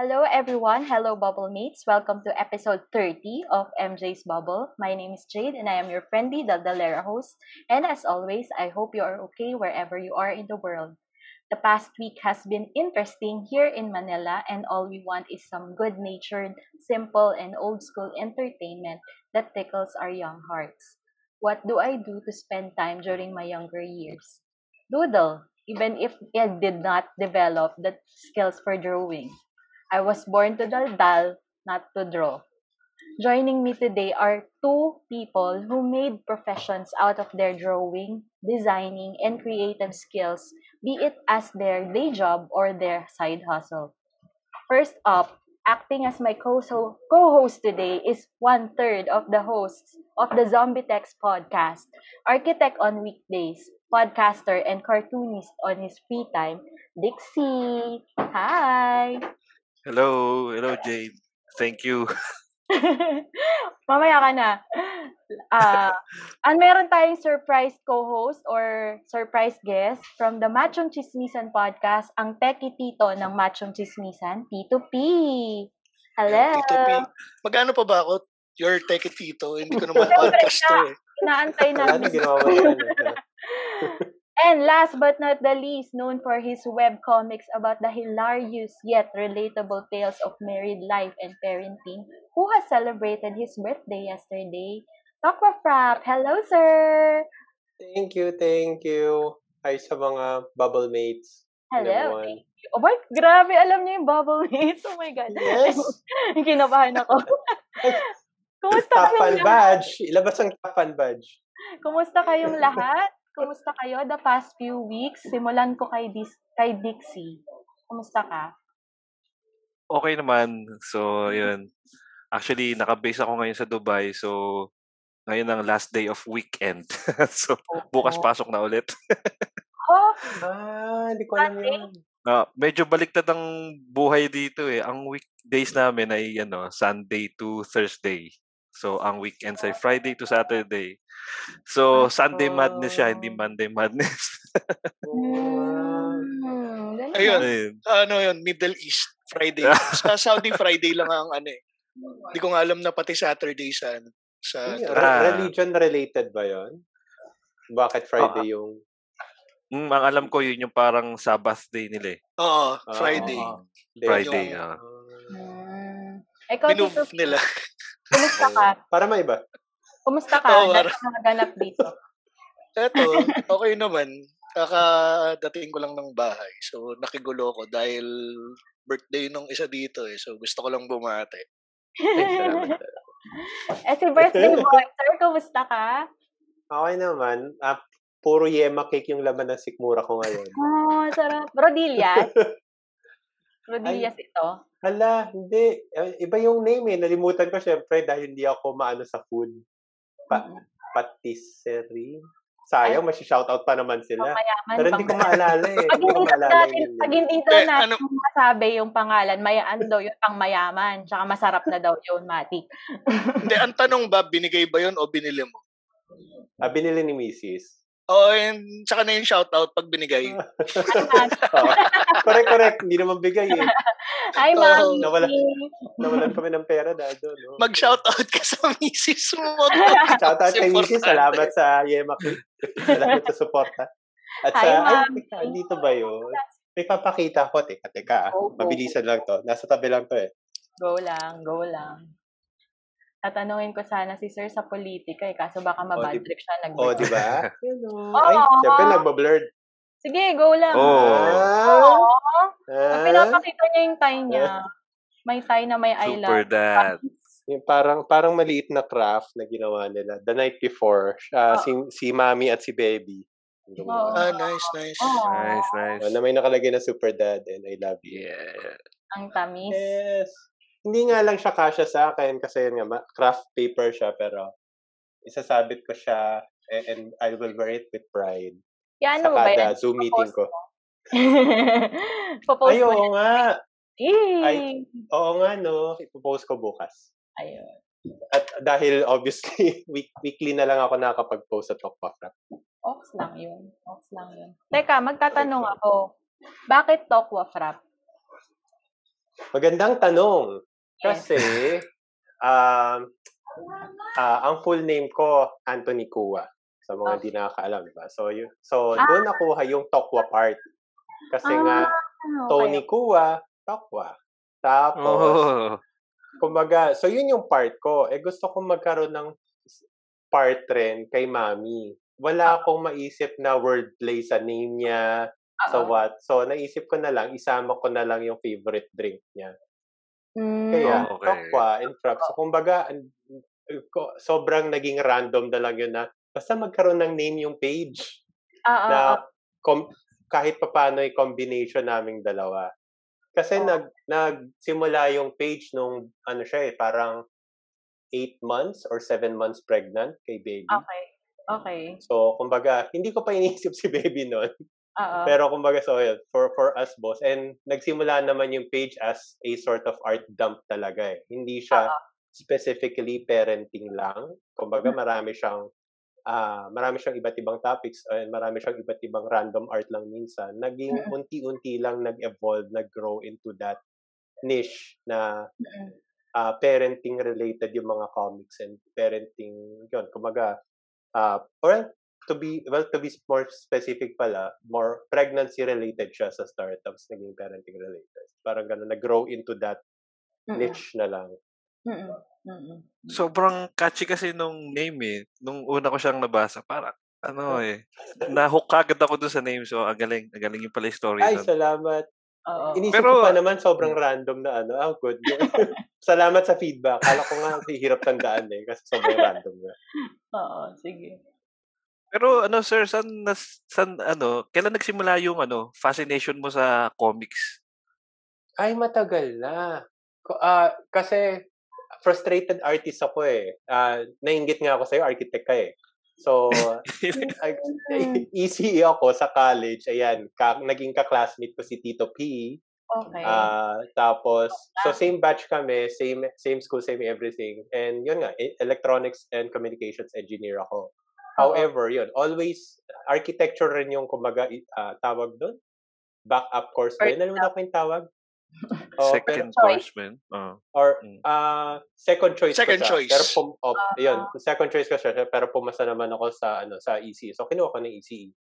Hello, everyone. Hello, Bubble Mates. Welcome to episode 30 of MJ's Bubble. My name is Jade, and I am your friendly Daldalera host. And as always, I hope you are okay wherever you are in the world. The past week has been interesting here in Manila, and all we want is some good natured, simple, and old school entertainment that tickles our young hearts. What do I do to spend time during my younger years? Doodle, even if I did not develop the skills for drawing. I was born to daldal, not to draw. Joining me today are two people who made professions out of their drawing, designing, and creative skills, be it as their day job or their side hustle. First up, acting as my co-host today is one third of the hosts of the Zombie Text podcast, architect on weekdays, podcaster, and cartoonist on his free time, Dixie. Hi! Hello, hello Jade. Thank you. Mamaya ka na. Ah, uh, meron tayong surprise co-host or surprise guest from the Machong Chismisan podcast, ang Teki Tito ng Machong Chismisan, Tito P. Hello. Tito P. Magano pa ba ako? Your Teki Tito. Hindi ko naman podcast to eh. Naantay na. Na ginawa mo And last but not the least, known for his web comics about the hilarious yet relatable tales of married life and parenting, who has celebrated his birthday yesterday, Frap. Hello, sir! Thank you, thank you. Hi sa mga bubble mates. Hello, thank you. Oh boy, grabe, alam niyo yung bubble mates. Oh my God. Yes. Kinabahan ako. Kumusta top fan badge. Ilabas ang top fan badge. Kumusta kayong lahat? Kumusta kayo the past few weeks? Simulan ko kay, Dis kay Dixie. Kumusta ka? Okay naman. So, yun. Actually, naka-base ako ngayon sa Dubai. So, ngayon ang last day of weekend. so, oh, bukas pasok na ulit. oh! Ah, hindi ko alam yun. Uh, medyo baliktad ang buhay dito eh. Ang weekdays namin ay ano, Sunday to Thursday. So, ang weekends ay Friday to Saturday. So, Sunday madness siya, hindi Monday madness. mm, Ayun. Ayun. Ano yun, Middle East Friday. sa Saudi Friday lang ang ano eh. Hindi ko nga alam na pati Saturday sa ano. Sa ah. religion related ba 'yon? Bakit Friday uh, yung Mm, ang alam ko yun yung parang Sabbath day nila eh. Oo, Friday. Uh, Friday, yung. Uh, ikaw, Minove nila. Kumusta ka? Para may iba. Kumusta ka? Oo, Dahil mga ganap dito. Eto, okay naman. Kakadating ko lang ng bahay. So, nakigulo ko dahil birthday nung isa dito eh. So, gusto ko lang bumate. eh, si birthday boy, sir, kumusta ka? Okay naman. Uh, puro yema cake yung laman ng sikmura ko ngayon. Oh, sarap. Rodillas? Rodillas Ay, ito? Hala, hindi. Eh, iba yung name eh. Nalimutan ko syempre dahil hindi ako maano sa food. Pa- patisserie. Sayang, mas shoutout pa naman sila. Mayaman, Pero hindi ko maalala eh. Pag hindi ko maalala yun. Pag hindi daw eh, natin ano? masabi yung pangalan, mayaan daw yun pang mayaman. Tsaka masarap na daw yun, Mati. hindi, ang tanong ba, binigay ba yun o binili mo? Ah, binili ni Mrs. Oo, oh, and tsaka na yung shoutout pag binigay. oh, correct, correct. Hindi naman bigay eh. Hi, ma'am. Nawala, nawalan kami ng pera dahil doon. No? Mag-shoutout ka sa misis mo. shoutout kay misis. Salamat sa Yema. Salamat sa suporta. At Hi, sa, ma'am. ay, dito ba yun? May papakita ko. Teka, teka. Go. Mabilisan lang to. Nasa tabi lang to eh. Go lang, go lang. Tatanungin ko sana si sir sa politika eh, kaso baka mabad di- trip siya nag Oh, di ba? Oo. Ay, syempre nagbablurred. Sige, go lang. Oh. Oo. Ah, Pinapakita niya yung tie niya. May tie na may I Super love. dad. yung parang parang maliit na craft na ginawa nila the night before. Uh, Oh. si si Mami at si Baby. Oo. Ah, nice, nice. Oo. Nice, nice. Uh, na may nakalagay na Super Dad and I love you. Yeah. Ang tamis. Yes. Hindi nga lang siya kasya sa akin kasi yun nga, craft paper siya pero isasabit ko siya and I will wear it with pride Yan sa ba kada yan? Zoom meeting ko. Popost Ay, oo nga. Yay! Ay. Oo nga, no. Ipopost ko bukas. Ayun. At dahil obviously, week, weekly na lang ako nakakapag-post sa Tokpa Frap. Ox lang yun. Ox lang yun. Teka, magtatanong ako. Bakit Tokwa Frap? Magandang tanong. Kasi, um, ah, ang full name ko, Anthony Kua. Sa mga Ah. di nakakaalam, diba? So, yun, so Ah. doon nakuha yung Tokwa part. Kasi nga, Ah, Tony Kua, Tokwa. Tapos, Oh. kumbaga, so yun yung part ko. Eh, gusto kong magkaroon ng part rin kay Mami. Wala akong maisip na wordplay sa name niya, sa Oo. what. So, naisip ko na lang, isama ko na lang yung favorite drink niya. Mm, Kaya, Oh, okay. Tokwa and Frap. So, kumbaga, sobrang naging random na lang yun na basta magkaroon ng name yung page ah, na com- kahit papano yung combination naming dalawa. Kasi Oo. nag nagsimula yung page nung ano siya eh, parang 8 months or 7 months pregnant kay baby. Okay. Okay. So, kumbaga, hindi ko pa iniisip si baby noon. Pero kumbaga, so yun, for, for us boss. And nagsimula naman yung page as a sort of art dump talaga eh. Hindi siya specifically parenting lang. Kumbaga, marami siyang ah marami siyang iba't ibang topics and marami siyang iba't ibang random art lang minsan. Naging Mm. unti-unti lang nag-evolve, nag-grow into that niche na ah, parenting related yung mga comics and parenting yun kumaga ah or to be well to be more specific pala more pregnancy related siya sa startups naging parenting related parang ganun nag-grow into that niche na lang. Mm-mm. Sobrang catchy kasi nung name eh. Nung una ko siyang nabasa, parang ano eh. Na-hook agad ako dun sa name. So, ang galing. Ang galing yung pala yung story ay nun. salamat Oo. inisip Pero- ko pa naman sobrang random na ano oh good salamat sa feedback kala ko nga hirap tandaan eh kasi sobrang random nga Oo. Sige. Pero ano sir, san, nas, san ano, kailan nagsimula yung ano, fascination mo sa comics? Ay, matagal na. Ah kasi frustrated artist ako eh. Ah, nainggit nga ako sa'yo, architect ka eh. So, ay, ECE ako sa college. Ayan, ka, naging ka-classmate ko si Tito P. Okay. Ah, tapos, so same batch kami, same same school, same everything. And yun nga, e- electronics and communications engineer ako. However, yun, always, architecture rin yung kumaga, i- ah, tawag doon? Backup course ba? yun? Nalimutan ko yung tawag. Pero- Second Choice. course, man. Oh. or Mm. ah second choice Second ko siya. choice. Pero pum oh, Ah. yun, second choice ko siya pero pumasa naman ako sa ano sa ECE. So kinuha ko ng ECE.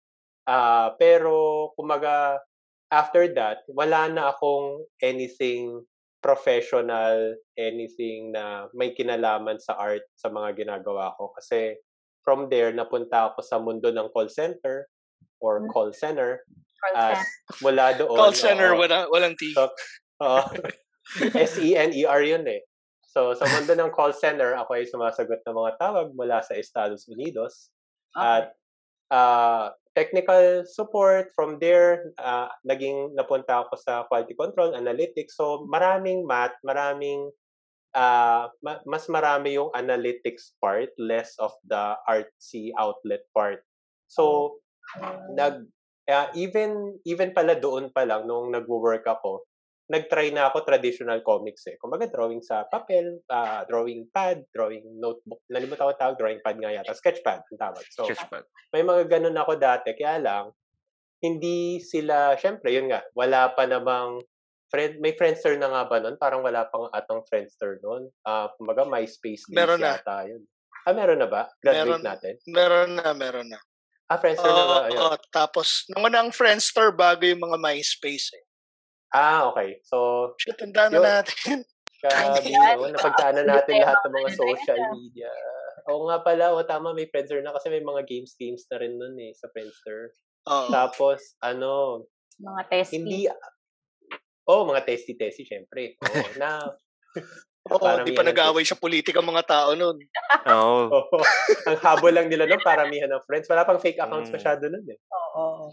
Ah, pero kumaga after that, wala na akong anything professional, anything na may kinalaman sa art sa mga ginagawa ko kasi from there napunta ako sa mundo ng call center or Mm. call center Call as center. mula doon Call center, oo. wala, walang T. So, Oo. S-E-N-E-R yun eh. So, sa mundo ng call center, ako ay sumasagot ng mga tawag mula sa Estados Unidos. At uh, technical support from there, uh, naging napunta ako sa quality control, analytics. So, maraming math, maraming, uh, ma- mas marami yung analytics part, less of the artsy outlet part. So, nag uh, even even pala doon pa lang nung nagwo-work ako nagtry na ako traditional comics eh. Kumbaga drawing sa papel, ah, drawing pad, drawing notebook. Nalimutan ko tawag, drawing pad nga yata. Sketchpad ang tawag. So, Sketchpad. may mga ganun ako dati. Kaya lang, hindi sila, syempre, yun nga, wala pa namang, friend, may Friendster na nga ba nun? Parang wala pang atong Friendster nun. Ah, kumbaga, MySpace days Meron na. yata yun. Ah, meron na ba? Graduate Meron. natin? Meron na, meron na. Ah, Friendster na ba? Ayun. oo. tapos, nung unang Friendster bago yung mga MySpace eh. Ah, okay. So, Shit, tanda Yun. na natin. Grabe, no? Napagdaanan natin lahat ng mga social media. Oo nga pala, o tama, may Friendster na kasi may mga games-games na rin nun eh, sa Friendster. Oo. Tapos, ano, Mga testing. hindi, oh, mga testy-testy, syempre. Oo, na, Oo, di pa nag-aaway sa politika mga tao nun. Oo. Oo. Ang habol lang nila nun, paramihan ng friends. Wala pang fake accounts Mm. masyado nun eh. Oo.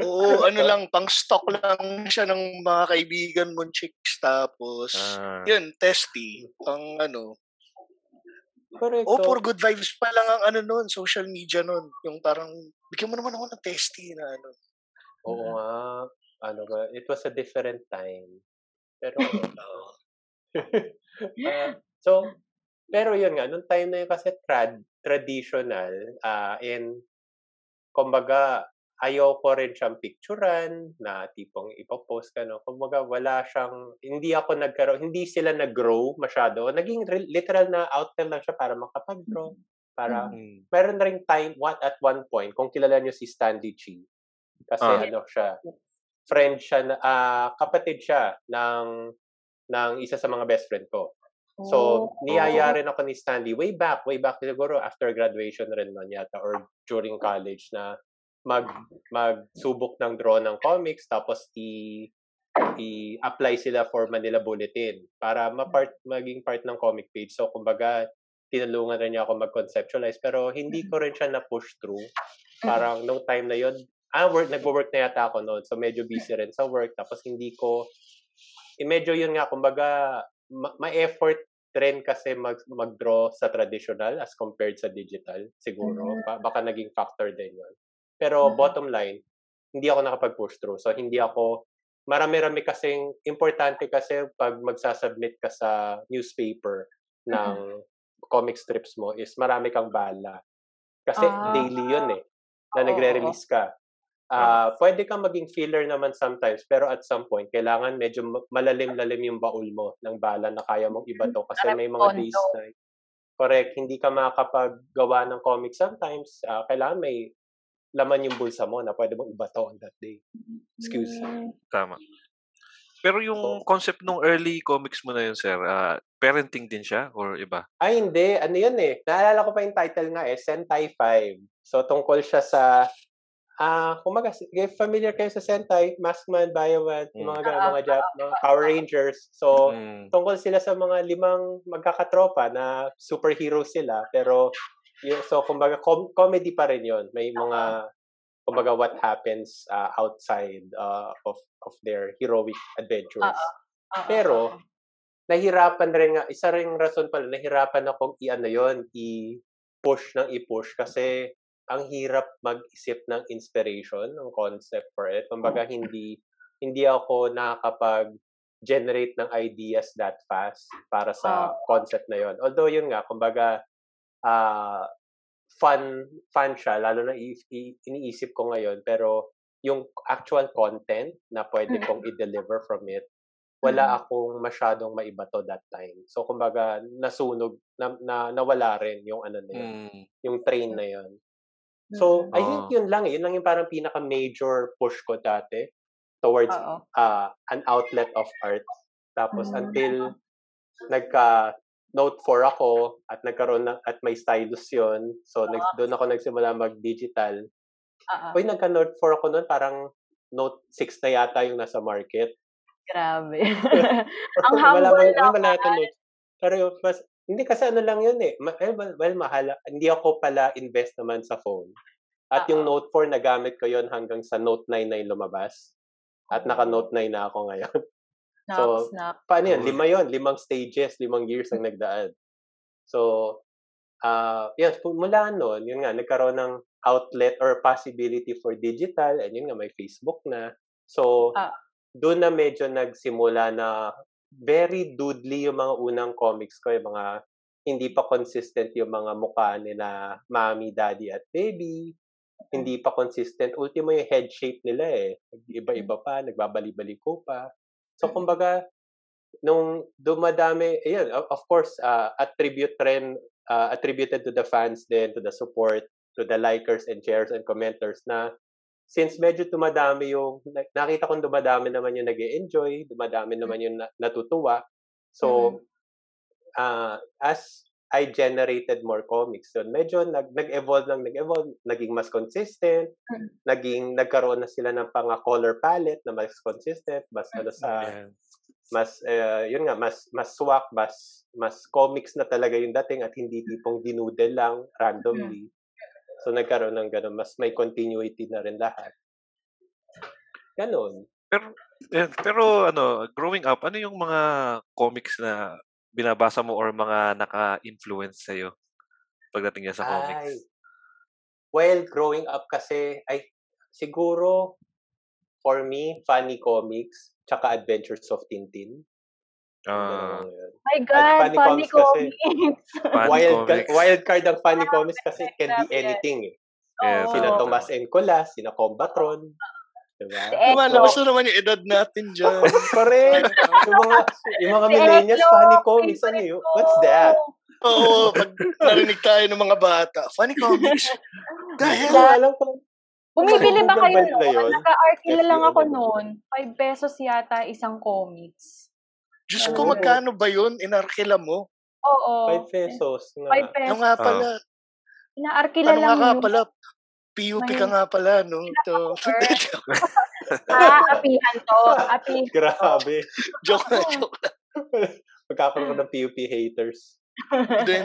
Oo, ano lang, pang stock lang siya ng mga kaibigan mong chicks. Tapos, Ah. yun, testy. Ang ano. Correct. Oh, So, for good vibes pa lang ang ano nun, social media nun. Yung parang, bigyan mo naman ako ng testy na ano. oo nga. Ano ba? It was a different time. Pero, ah, so, pero yun nga, nung time na yun kasi trad, traditional, ah and, kumbaga, ayaw ko rin siyang picturean na tipong ipopost ka, no? Kumbaga, wala siyang, hindi ako nagkaroon, hindi sila nag-grow masyado. Naging re- literal na outlet lang siya para makapag-grow. Para, Mm. meron na ring time, what, at one point, kung kilala niyo si Stanley Chi, kasi Ah. ano siya, friend siya, na, ah, kapatid siya ng, ng isa sa mga best friend ko. So, Oh. niyaya rin ako ni Stanley way back, way back siguro after graduation rin nun yata or during college na mag magsubok ng draw ng comics tapos i i-apply sila for Manila Bulletin para ma-part maging part ng comic page. So kumbaga tinulungan rin niya ako mag-conceptualize pero hindi ko rin siya na-push through. Parang no time na yon ah, work, nagwo-work na yata ako noon. So medyo busy rin sa work tapos hindi ko eh, medyo yun nga kumbaga ma- ma-effort rin kasi mag mag-draw sa traditional as compared sa digital siguro. Mhm. Ba- baka naging factor din yun. Pero Mhm. bottom line, hindi ako nakapag-push through. So hindi ako marami-rami kasing importante kasi pag magsasubmit ka sa newspaper ng comic strips mo is marami kang bala. Kasi Ah. daily yun eh na Oo, nagre-release ka. Ah, pwede kang maging filler naman sometimes pero at some point kailangan medyo ma- malalim-lalim yung baul mo ng bala na kaya mong ibato kasi may mga days na correct hindi ka makakapaggawa ng comic sometimes ah, kailangan may laman yung bulsa mo na pwede mong ibato on that day. Excuse. Mm. Tama. Pero yung So- concept nung early comics mo na yun, sir, ah, parenting din siya or iba? Ay, hindi. Ano yun eh. Naalala ko pa yung title nga eh, Sentai 5. So, tungkol siya sa, ah, kumaga, if familiar kayo sa Sentai, Maskman, Bioman, yung mga, Mm. mga, Jap, mga Power Rangers. So, Mm. tungkol sila sa mga limang magkakatropa na superhero sila. Pero, yun, so, kumbaga, com- comedy pa rin yun. May mga, kumbaga, what happens ah, outside ah, of of their heroic adventures. Oo, Pero, oo. nahirapan rin nga, isa rin rason pala, nahirapan akong i-ano yun, i-push ng i-push kasi ang hirap mag-isip ng inspiration, ng concept for it. Kumbaga, hindi, hindi ako nakakapag-generate ng ideas that fast para sa Oo. concept na yon. Although, yun nga, kumbaga, ah fun, fun siya, lalo na i- i- iniisip ko ngayon, pero yung actual content na pwede Mm. kong i-deliver from it, wala akong masyadong maibato that time. So, kumbaga, nasunog, na, na, nawala rin yung ano na yun, Mm. yung train na yun. So, Mm. I think Oo. yun lang eh. Yun lang yung parang pinaka-major push ko dati towards uh, an outlet of art. Tapos Mm. until nagka note 4 ako at nagkaroon na, at may stylus yun. So, nag, doon ako nagsimula mag-digital. Oo. Uy, nagka-note 4 ako noon, parang note 6 na yata yung nasa market. Grabe. Ang wala, humble wala, wala yata note. Pero yung mas, hindi kasi ano lang yun eh. Ma- eh, well, well, mahal. Hindi ako pala invest naman sa phone. At yung. Note 4, nagamit ko yon hanggang sa Note 9 na yung lumabas. At naka-Note 9 na ako ngayon. Snap, So, snap. Paano yun? Lima yon Limang stages, limang years ang nagdaan. So, ah yes, mula noon, yun nga, nagkaroon ng outlet or possibility for digital, and yun nga, may Facebook na. So, Ah. doon na medyo nagsimula na very doodly yung mga unang comics ko, yung mga hindi pa consistent yung mga mukha nila mommy, daddy, at baby. Hindi pa consistent. Ultimo yung head shape nila eh. Iba-iba pa, nagbabali-baliko pa. So, kumbaga, nung dumadami, ayun, of of course, uh, attribute rin, uh, attributed to the fans din, to the support, to the likers and shares and commenters na since medyo dumadami yung, na- nakita kong dumadami naman yung nag enjoy dumadami naman yung na- natutuwa. So, uh, as I generated more comics, so medyo nag, nag-evolve lang, nag-evolve, naging mas consistent, Mm. naging, nagkaroon na sila ng pang color palette na mas consistent, mas ano sa, mas uh, yun nga mas mas swak mas mas comics na talaga yung dating at hindi tipong dinudel lang randomly. Mm-hmm. So nagkaroon ng ganun, mas may continuity na rin lahat. Ganon. Pero eh, pero ano, growing up, ano yung mga comics na binabasa mo or mga naka-influence sa iyo pagdating niya sa comics? Ay, well, growing up kasi ay siguro for me funny comics tsaka Adventures of Tintin. Uh, My God, funny, funny comics. comics. Funny wild, comics. wild card ang funny comics kasi it can be anything eh. Yeah, sina Tomas Encolas, sina Combatron. Diba? Lumalabas na naman yung edad natin dyan. Correct. yung mga, yung mga millennials, funny comics, ano yun? What's that? Oo, pag narinig tayo ng mga bata, funny comics. Dahil, alam ko, Bumibili ba kayo noon? Naka-arkila lang ako noon. 5 pesos yata isang comics. Diyos ko, magkano ba yun? Inarkila mo? Oo. 5 pesos. 5 pesos. Ano nga pala? Inaarkila ano lang nga pala? PUP ka nga pala, no? Ito. ah, apihan to. Apihan Grabe. joke na, joke na. Magkakaroon ng PUP haters.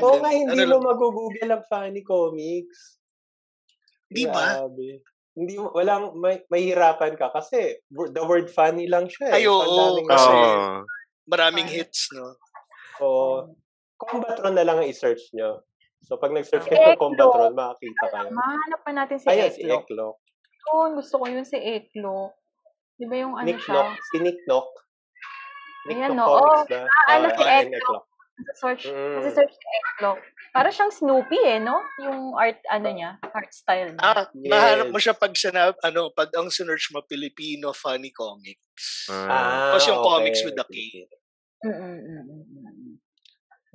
Oo nga, hindi ano mo mag-google ang funny comics. Di ba? Grabe. Hindi, walang, may, mahirapan ka kasi the word funny lang siya. Eh. Ay, oo, kasi oh. Maraming hits, no? Oo. Combatron na lang ang i-search nyo. So, pag nag-search kayo ng Combatron, makakita kayo. Mahanap pa natin si Ayan, si Eklo. Oo, gusto ko yun si Eklo. Di ba yung ano Nick siya? Knock, si Nick Knock. Nick Ayan, Knock no? Comics oh, na. Ah, ano si Eklo. Search, mm. search si Eklo. Para siyang Snoopy eh, no? Yung art, ano niya, art style niya. Ah, yes. mahanap mo siya pag sinab, ano, pag ang search mo, Filipino funny comics. Ah, Tapos yung okay. comics with the K. Mm-mm.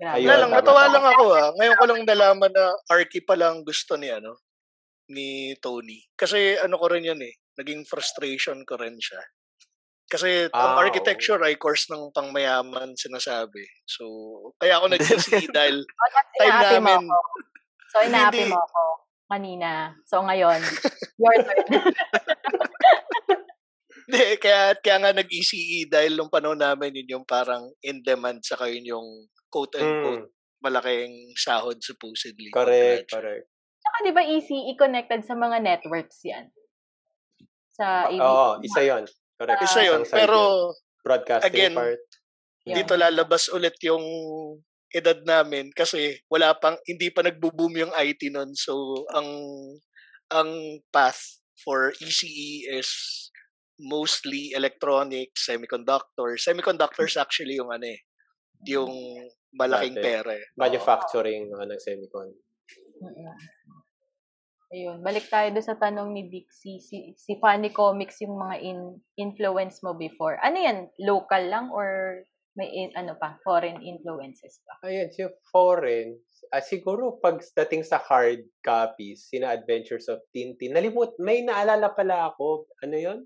Ayun, na lang, natawa lang ako ah. Ngayon ko lang nalaman na Arky pa lang gusto ni ano, ni Tony. Kasi ano ko rin yan eh, naging frustration ko rin siya. Kasi oh. ang architecture ay course ng pangmayaman sinasabi. So, kaya ako nag-CCE dahil oh, time namin. Mo ako. So, inaapi mo ako kanina. So, ngayon, your turn. Hindi, kaya, kaya nga nag-ECE dahil nung panahon namin yun yung parang in demand sa kayo yung quote-unquote mm. malaking sahod supposedly. Correct, correct. Saka di ba ECE connected sa mga networks yan? Sa ABS? Oo, oh, isa yon Correct. Isa yun. Pero, broadcasting again, part. Yeah. dito lalabas ulit yung edad namin kasi wala pang hindi pa nagbo-boom yung IT noon so ang ang path for ECE is mostly electronics, semiconductors. Semiconductors actually yung ano eh, yung malaking Dati, pera eh. Manufacturing uh, ng semicon. Ayun, balik tayo doon sa tanong ni Dixie. Si, si Funny Comics yung mga in, influence mo before. Ano yan? Local lang or may in, ano pa, foreign influences pa? Ayun, si foreign. Uh, siguro pag dating sa hard copies, sina Adventures of Tintin, nalimut, may naalala pala ako. Ano yon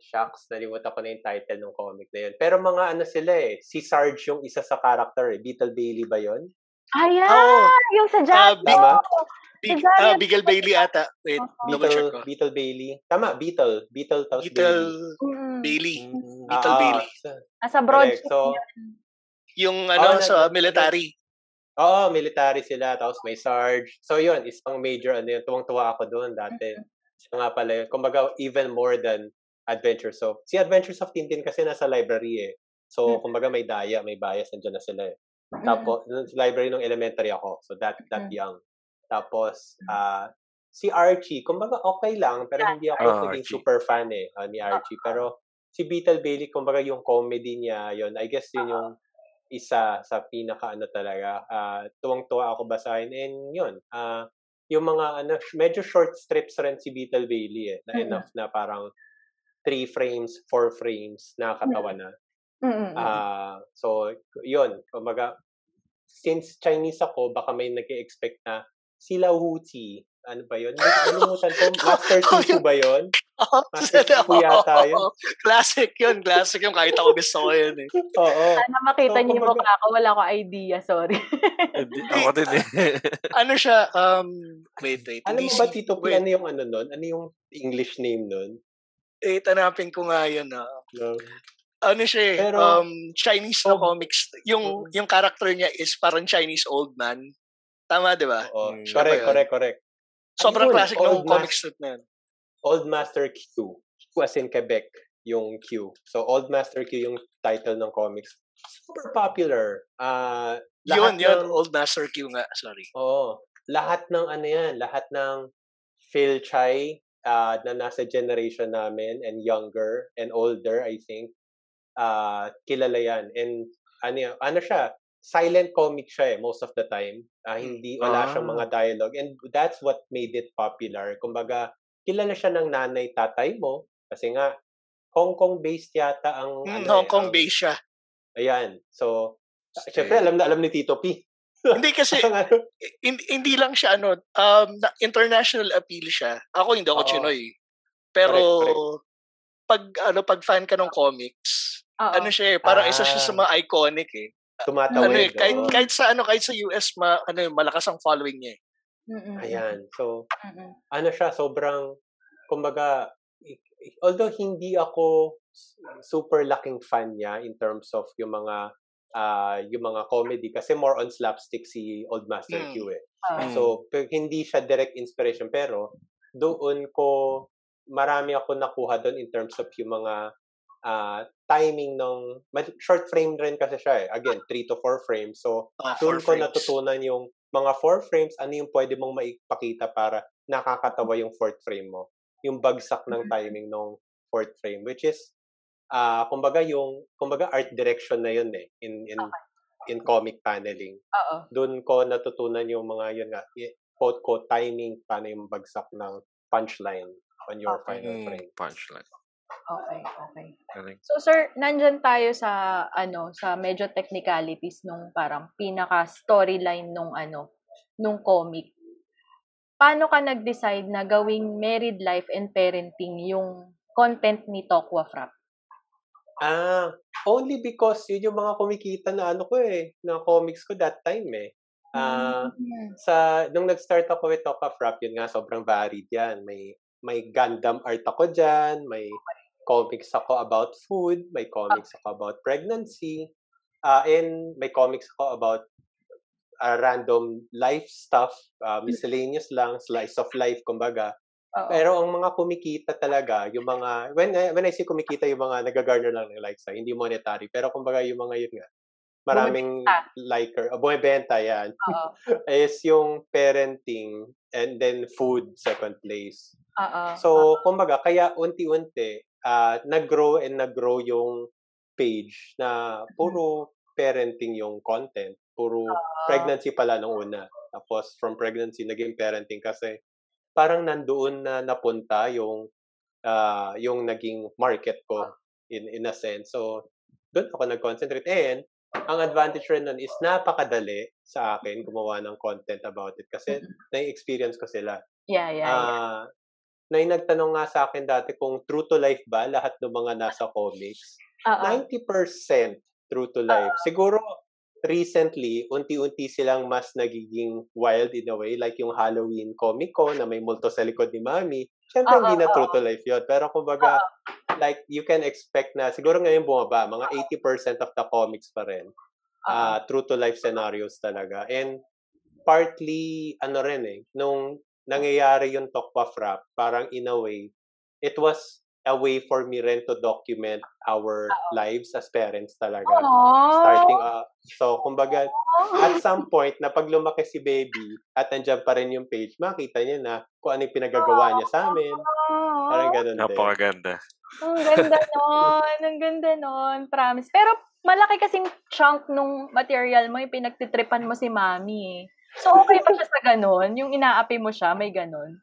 Shucks, nalimutan ko na yung title ng comic na yun. Pero mga ano sila eh, si Sarge yung isa sa character eh. Beetle Bailey ba yun? Ayan! Oh, yung sa Jack. Uh, Big, uh, Beagle Bailey ata. Wait, uh-huh. Beetle, ko. Beetle Bailey. Tama, Beetle. Beetle tapos Beetle Bailey. Bailey. Mm. Beetle ah, Bailey. Ah, sa broad so, Yung ano, oh, sa military. Oo, oh, military sila. Tapos may Sarge. So yun, isang major ano yun. Tuwang-tuwa ako doon dati. Mm-hmm. Siya nga pala yun. Kumbaga, even more than Adventures of... Si Adventures of Tintin kasi nasa library eh. So, mm-hmm. kumbaga may daya, may bias, nandiyan na sila eh. Tapos, mm-hmm. library nung elementary ako. So, that that mm-hmm. young. Tapos, uh, si Archie, kumbaga okay lang, pero hindi ako oh, naging super fan eh uh, ni Archie. Pero si Beetle Bailey, kumbaga yung comedy niya, yon I guess yun yung isa sa pinaka ano talaga. Uh, tuwang-tuwa ako basahin. And yun, uh, yung mga ano, medyo short strips rin si Beetle Bailey eh, na mm-hmm. enough na parang three frames, four frames, nakakatawa na. Mm-hmm. Uh, so, yun, kumbaga, since Chinese ako, baka may nag-expect na sila Huti. Ano ba yun? Nalimutan ko. Master Susu ba yun? Master Susu yata yun. Classic yun. Classic yung kahit ako gusto ko yun eh. Oo. Sana makita so, niyo yung mukha ko. Wala ko idea. Sorry. ako din eh. ano siya? Um, wait, wait. Alam mo ba, Tito P, ano yung ano nun? Ano yung English name nun? Eh, tanapin ko nga yun ah. No. ano siya eh, Pero- um, Chinese na Oh. comics. Yung, Mm. yung character niya is parang Chinese old man. Tama, di ba? Oo. Mm. Siya ba correct, correct, correct. Sobrang Ayun, classic ng comic strip na yun. Old Master Q. Q as in Quebec, yung Q. So, Old Master Q yung title ng comics. Super popular. Ah, Yun, lahat yun. ng- Old Master Q nga. Sorry. Oo. Lahat ng ano yan, lahat ng Phil Chai ah, na nasa generation namin and younger and older, I think, ah kilala yan. And ano, ano siya, silent comic siya eh, most of the time. Ah, hindi, wala siyang Ah. mga dialogue. And that's what made it popular. Kumbaga, kilala siya ng nanay, tatay mo. Kasi nga, Hong Kong-based yata ang... Hmm, ano eh, Hong Kong ang- based siya. Ayan. So, Okay. syempre, alam na alam ni Tito P. Hindi kasi, ano, hindi, hindi lang siya ano, um, na- international appeal siya. Ako hindi ako Oo. Chinoy. Pero Correct, pag ano pag fan ka ng comics, Oo. ano siya eh, parang isa siya sa Ah. mga iconic eh. tumatawid. Ano eh, kahit, kahit sa ano, kahit sa US ma, ano, eh, malakas ang following niya. eh. Mm-mm. Ayan. So, Mm-mm. ano siya, sobrang, kumbaga, although hindi ako super laking fan niya in terms of yung mga ah yung mga comedy kasi more on slapstick si Old Master Mm. Q eh. Mm. So, hindi siya direct inspiration pero doon ko marami ako nakuha doon in terms of yung mga ah, timing ng short frame rin kasi siya eh. Again, 3 to 4 frames. So, Ah, doon ko frames. natutunan yung mga 4 frames, ano yung pwede mong maipakita para nakakatawa yung fourth frame mo. Yung bagsak ng Mhm. timing ng fourth frame, which is, ah kumbaga yung, kumbaga art direction na yun eh, in, in, in comic paneling. Oo. Doon ko natutunan yung mga, yun nga, i- quote ko, timing, paano yung bagsak ng punchline on your Okay. final Mm, frame. punchline. Okay, okay. So sir, nandyan tayo sa ano, sa medyo technicalities nung parang pinaka storyline nung ano, nung comic. Paano ka nag-decide na gawing married life and parenting yung content ni Tokwa Frap? Ah, only because yun yung mga kumikita na ano ko eh, na comics ko that time eh. Ah, Mm. sa nung nag-start ako with Toka Frap, yun nga sobrang varied yan. May may Gundam art ako diyan, may comics ako about food, may comics ako about pregnancy, ah and may comics ako about ah, random life stuff, ah, miscellaneous lang, slice of life kumbaga. Oo. Pero ang mga kumikita talaga, yung mga, when, I- when I say kumikita, yung mga nag-garner lang ng likes, ah, hindi monetary. Pero kumbaga yung mga yun nga, maraming liker, uh, bumibenta yan, Oo. is yung parenting and then food second place. Oo. So, kumbaga, kaya unti-unti, ah, nag-grow and nag-grow yung page na puro parenting yung content. Puro pregnancy pala nung una. Tapos, from pregnancy, naging parenting kasi parang nandoon na napunta yung ah, yung naging market ko in in a sense. So, doon ako nag-concentrate. And, ang advantage rin nun is napakadali sa akin gumawa ng content about it kasi na-experience ko sila. Yeah, yeah, yeah. Ah, na yung nagtanong nga sa akin dati kung true to life ba lahat ng mga nasa comics. Oo. 90% true to life. Siguro recently, unti-unti silang mas nagiging wild in a way. Like yung Halloween comic ko na may multo sa likod ni Mami. Siyempre, Oo, hindi na true to life yun. Pero kumbaga, like you can expect na, siguro ngayon bumaba, mga 80% of the comics pa rin. Oo. ah true to life scenarios talaga. And partly, ano rin eh, nung nangyayari yung Tokpa Frap, parang in a way, it was a way for me rin to document our lives as parents talaga. Aww. Starting up. So, kumbaga, at some point, na pag lumaki si baby at nandiyan pa rin yung page, makita niya na kung ano yung pinagagawa niya sa amin. Parang ganun din. Napakaganda. Ang ganda nun. Ang ganda nun. Promise. Pero malaki kasing chunk nung material mo yung pinagtitripan mo si mami eh. So, okay pa siya sa ganun? Yung inaapi mo siya, may ganun?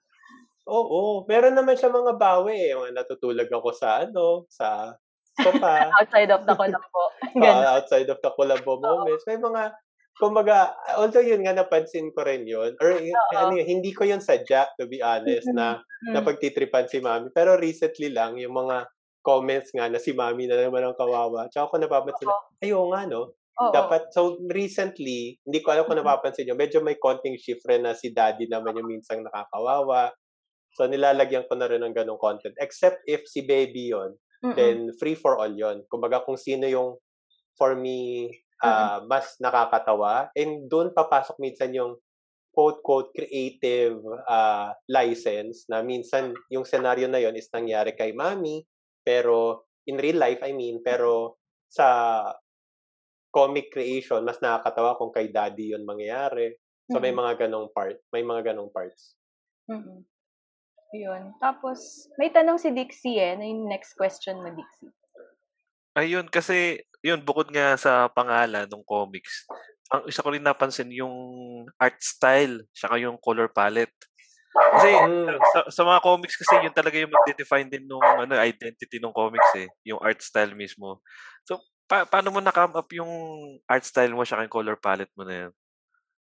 Oo. Meron naman siya mga bawi eh. Natutulog ako sa ano, sa sopa. Outside of the Colombo. uh, outside of the Colombo moments. May mga, kumbaga, although yun nga napansin ko rin yun, or ano hindi ko yun sadya, to be honest, na Mm. napagtitripan si Mami. Pero recently lang, yung mga comments nga na si Mami na naman ang kawawa. Tsaka ako napapansin, ayo nga no, Oo. dapat, so recently, hindi ko alam kung napapansin nyo, medyo may konting shift rin na si Daddy naman yung minsang nakakawawa. So nilalagyan ko na rin ng ganong content. Except if si Baby yon Mm-mm. then free for all yon Kumbaga kung sino yung for me uh, mas nakakatawa and doon papasok minsan yung quote-quote creative uh, license na minsan yung scenario na yon is nangyari kay mami pero in real life I mean pero sa comic creation mas nakakatawa kung kay daddy yon mangyayari so may Mm. mga ganong part may mga ganong parts Mm-mm. Yun. Tapos, may tanong si Dixie eh. Na yung next question mo, Dixie. Ayun, kasi, yun, bukod nga sa pangalan ng comics, ang isa ko rin napansin yung art style, saka yung color palette. Kasi Mm. sa, sa mga comics kasi yun talaga yung magde-define din nung ano, identity ng comics eh, yung art style mismo. So, pa- paano mo na-come up yung art style mo saka yung color palette mo na yan?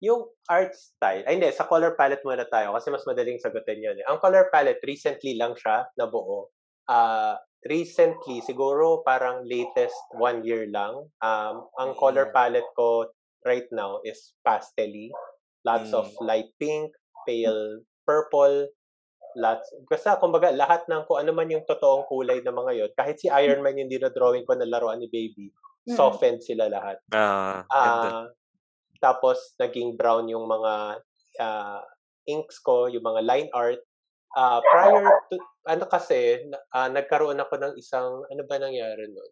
Yung art style, ay hindi, sa color palette muna tayo kasi mas madaling sagutin yun. eh. Ang color palette, recently lang siya nabuo. Uh, recently, siguro parang latest one year lang. Um, ang color Mm. palette ko right now is pastelly. Lots of Mm. light pink, pale purple, lots. Kasi kumbaga, lahat ng kung ano man yung totoong kulay ng mga yun, kahit si Iron Man yung dinodrawing ko na laruan ni Baby, Mm-mm. softened sila lahat. Ah, ganda. Ah, tapos naging brown yung mga ah, inks ko, yung mga line art. Ah, prior to ano kasi ah, nagkaroon ako ng isang ano ba nangyari noon?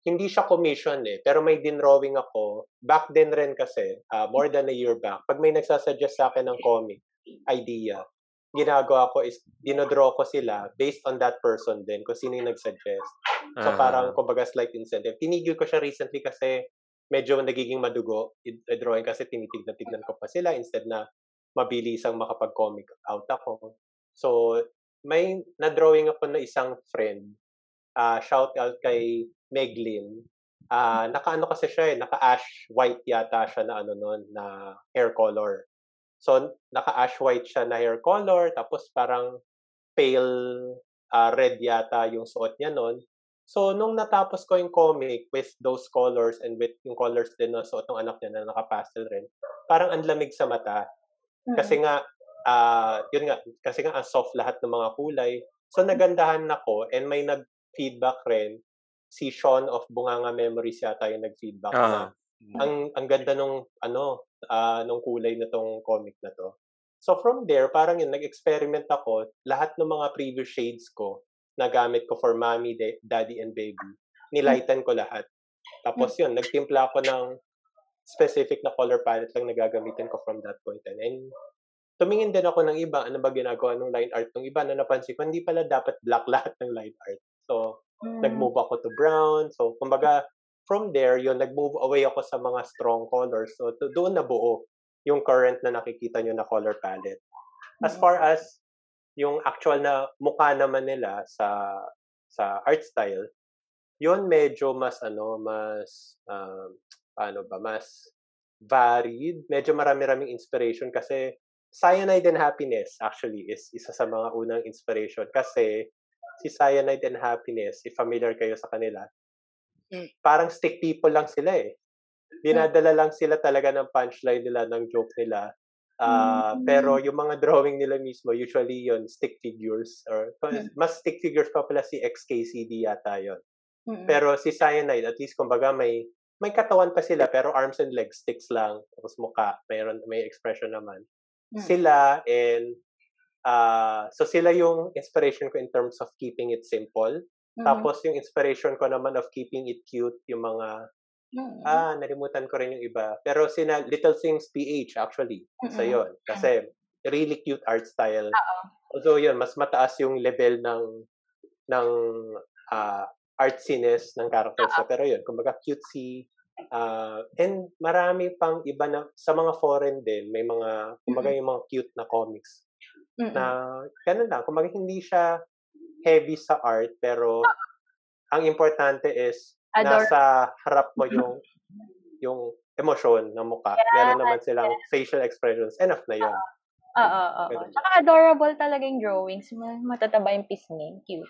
Hindi siya commission eh, pero may dinrawing ako. Back then rin kasi, ah, more than a year back, pag may nagsasuggest sa akin ng comic idea, ginagawa ko is dinodraw ko sila based on that person din, kung sino yung nagsuggest. So Ah, parang kumbaga slight incentive. Tinigil ko siya recently kasi medyo nagiging madugo drawing kasi tinitignan-tignan ko pa sila instead na mabilisang makapag-comic out ako. So may na-drawing ako na isang friend. ah shout out kay Meglin. Ah naka-ano kasi siya eh, naka-ash white yata siya na ano noon na hair color. So naka-ash white siya na hair color tapos parang pale ah, red yata yung suot niya noon. So, nung natapos ko yung comic with those colors and with yung colors din na suot ng anak niya na naka-pastel rin, parang ang lamig sa mata. Kasi nga, ah yun nga, kasi nga ang soft lahat ng mga kulay. So, nagandahan ako and may nag-feedback rin. Si Sean of Bunganga Memories yata yung nag-feedback na ah, ang ang ganda nung ano ah nung kulay na tong comic na to. So from there, parang yun, nag-experiment ako. Lahat ng mga previous shades ko, nagamit ko for mommy, da- daddy, and baby. Nilighten ko lahat. Tapos yun, nagtimpla ako ng specific na color palette lang na gagamitin ko from that point on. And tumingin din ako ng iba, ano ba ginagawa ng line art ng iba na napansin ko, hindi pala dapat black lahat ng line art. So, Mm. nag-move ako to brown. So, kumbaga, from there, yun, nag-move away ako sa mga strong colors. So, to, doon nabuo yung current na nakikita nyo na color palette. As Mm. far as yung actual na mukha naman nila sa sa art style, yun medyo mas ano, mas um, paano ba, mas varied. Medyo marami-raming inspiration kasi Cyanide and Happiness actually is isa sa mga unang inspiration kasi si Cyanide and Happiness, if familiar kayo sa kanila, Mm. parang stick people lang sila eh. Dinadala lang sila talaga ng punchline nila, ng joke nila. Mm. Pero yung mga drawing nila mismo, usually yon stick figures. or Mm. Mas stick figures pa pala si XKCD yata yon. Pero si Cyanide, at least kumbaga may may katawan pa sila pero arms and legs sticks lang tapos mukha mayroon may expression naman Mm. sila and ah so sila yung inspiration ko in terms of keeping it simple Mhm. tapos yung inspiration ko naman of keeping it cute yung mga Mm. ah nalimutan ko rin yung iba. Pero sina Little Things PH actually. Isa Mm-mm. yon kasi really cute art style. Although yun mas mataas yung level ng ng ah artsiness ng characters na pero yun kumbaga cutesy. Ah and marami pang iba na sa mga foreign din may mga kumbaga yung mga cute na comics. Mm-mm. na ganun lang. Kumbaga hindi siya heavy sa art pero ang importante is Ador- nasa harap mo yung yung emosyon ng mukha. Meron naman silang facial expressions. Enough na yun. Oo, oo. Tsaka adorable talaga yung drawings. Ma- Matataba yung pisngi. Cute.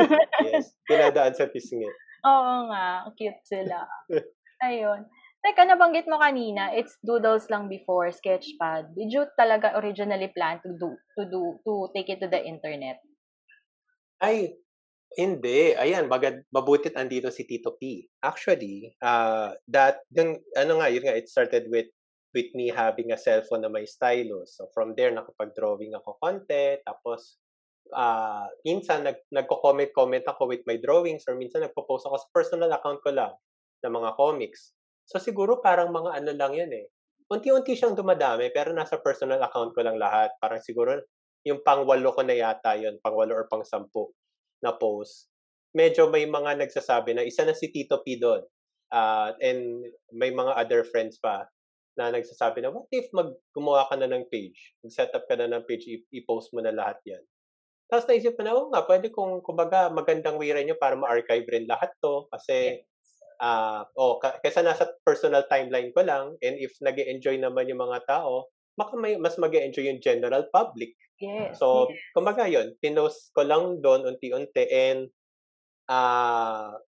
yes. Pinadaan sa pisngit. Oo nga. Cute sila. Ayun. Teka, nabanggit mo kanina, it's doodles lang before Sketchpad. Did you talaga originally plan to do, to do, to take it to the internet? Ay, Hindi. Ayan, bagad, mabutit andito si Tito P. Actually, uh, that, dun, ano nga, yun nga, it started with with me having a cellphone na may stylus. So from there, nakapag-drawing ako konti. Tapos, uh, minsan nag, nagko-comment-comment ako with my drawings or minsan nagpo-post ako sa personal account ko lang ng mga comics. So siguro parang mga ano lang yan eh. Unti-unti siyang dumadami pero nasa personal account ko lang lahat. Parang siguro yung pangwalo ko na yata yun, pangwalo or pang sampu na post, medyo may mga nagsasabi na isa na si Tito P doon. Uh, and may mga other friends pa na nagsasabi na, what if mag gumawa ka na ng page? Mag-set up ka na ng page, i-post mo na lahat yan. Tapos naisip ko na, oh nga, pwede kung, kumbaga, magandang way rin yun para ma-archive rin lahat to. Kasi, uh, oh, kaysa nasa personal timeline ko lang, and if nag enjoy naman yung mga tao, maka may, mas mag enjoy yung general public. Yes. So, yes. kumbaga yun, pinost ko lang doon unti-unti and ah uh,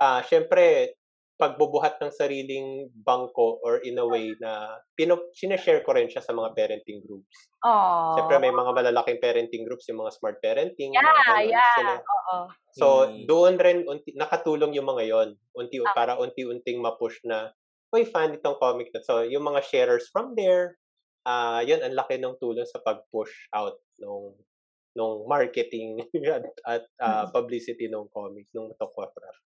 uh, syempre pagbubuhat ng sariling bangko or in a way na pino, sinashare ko rin siya sa mga parenting groups. Aww. Siyempre may mga malalaking parenting groups, yung mga smart parenting. Yeah, mga yeah. Sila. Oo. So, mm. doon rin unti, nakatulong yung mga yon unti ah. para unti-unting ma-push na uy, fan itong comic na. So, yung mga sharers from there, uh, yun, ang laki ng tulong sa pag-push out nung nung marketing at, at uh, publicity ng comics, nung Tokwa Craft.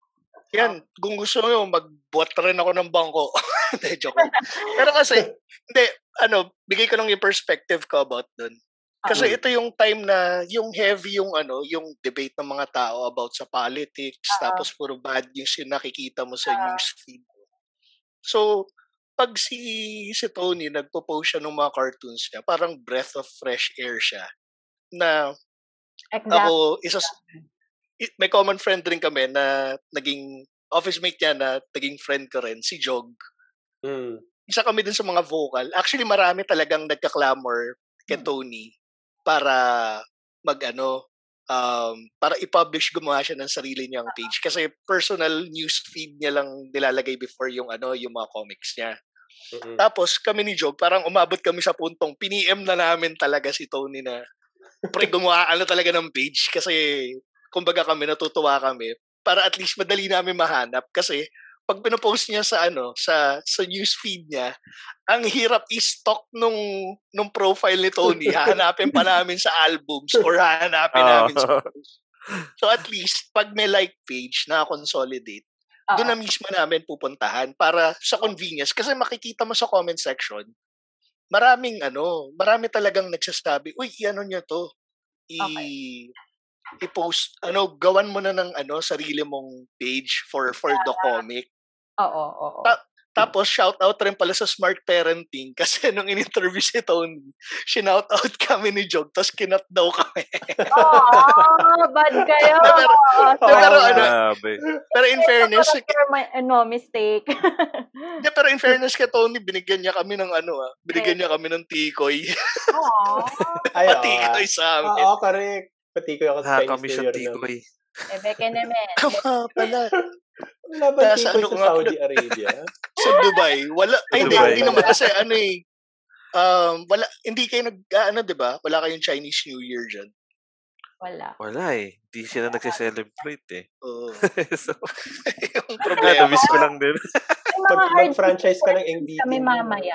Yan, kung gusto mo magbuhat rin ako ng bangko. Hindi, joke. Pero kasi, hindi, ano, bigay ko lang yung perspective ko about dun. Kasi uh-huh. ito yung time na yung heavy yung ano, yung debate ng mga tao about sa politics, uh-huh. tapos puro bad news yung nakikita mo sa uh-huh. newsfeed. So, pag si, si Tony nagpo-post siya ng mga cartoons niya, parang breath of fresh air siya. Na exactly. ako, isa, may common friend rin kami na naging office mate niya na naging friend ko rin, si Jog. Mm. Isa kami dun sa mga vocal. Actually, marami talagang nagka-clamor kay hmm. Tony para mag ano, um, para i-publish gumawa siya ng sarili niyang page kasi personal news feed niya lang nilalagay before yung ano yung mga comics niya. Mm-hmm. Tapos kami ni Job, parang umabot kami sa puntong piniem na namin talaga si Tony na pre gumawa ano talaga ng page kasi kumbaga kami natutuwa kami para at least madali namin mahanap kasi pag pinopost niya sa ano sa sa news feed niya ang hirap i-stock nung nung profile ni Tony hahanapin pa namin sa albums or hahanapin oh. namin sa post. so at least pag may like page na consolidate Uh-huh. Doon na mismo namin pupuntahan para sa convenience. Kasi makikita mo sa comment section, maraming ano, marami talagang nagsasabi, uy, ano nyo to? I, okay. I-post, ano, gawan mo na ng ano, sarili mong page for for the comic. Oo, oo. Ta- tapos, shout out rin pala sa smart parenting kasi nung in-interview si Tony, shinout out kami ni Jog, tapos kinat daw kami. oh, bad kayo. pero, oh, pero, ano, pero in fairness, my, ano, mistake. yeah, pero in fairness kay Tony, binigyan niya kami ng ano ah, binigyan niya kami ng tikoy. Aww. Patikoy sa amin. Oo, correct. Patikoy ako sa Chinese kami siyang tikoy. Eh, beke naman. Kama pala. Wala ba Nasa ano, sa Saudi Arabia? sa Dubai. Wala. Ay, hindi, hindi naman kasi ano eh. Um, wala, hindi kayo nag, uh, ano, di ba? Wala kayong Chinese New Year dyan. Wala. Wala eh. Hindi sila nagse-celebrate eh. Oo. so, yung problema. Na-miss ko lang din. Pag mag-franchise ka ng MVP. Kami mamaya.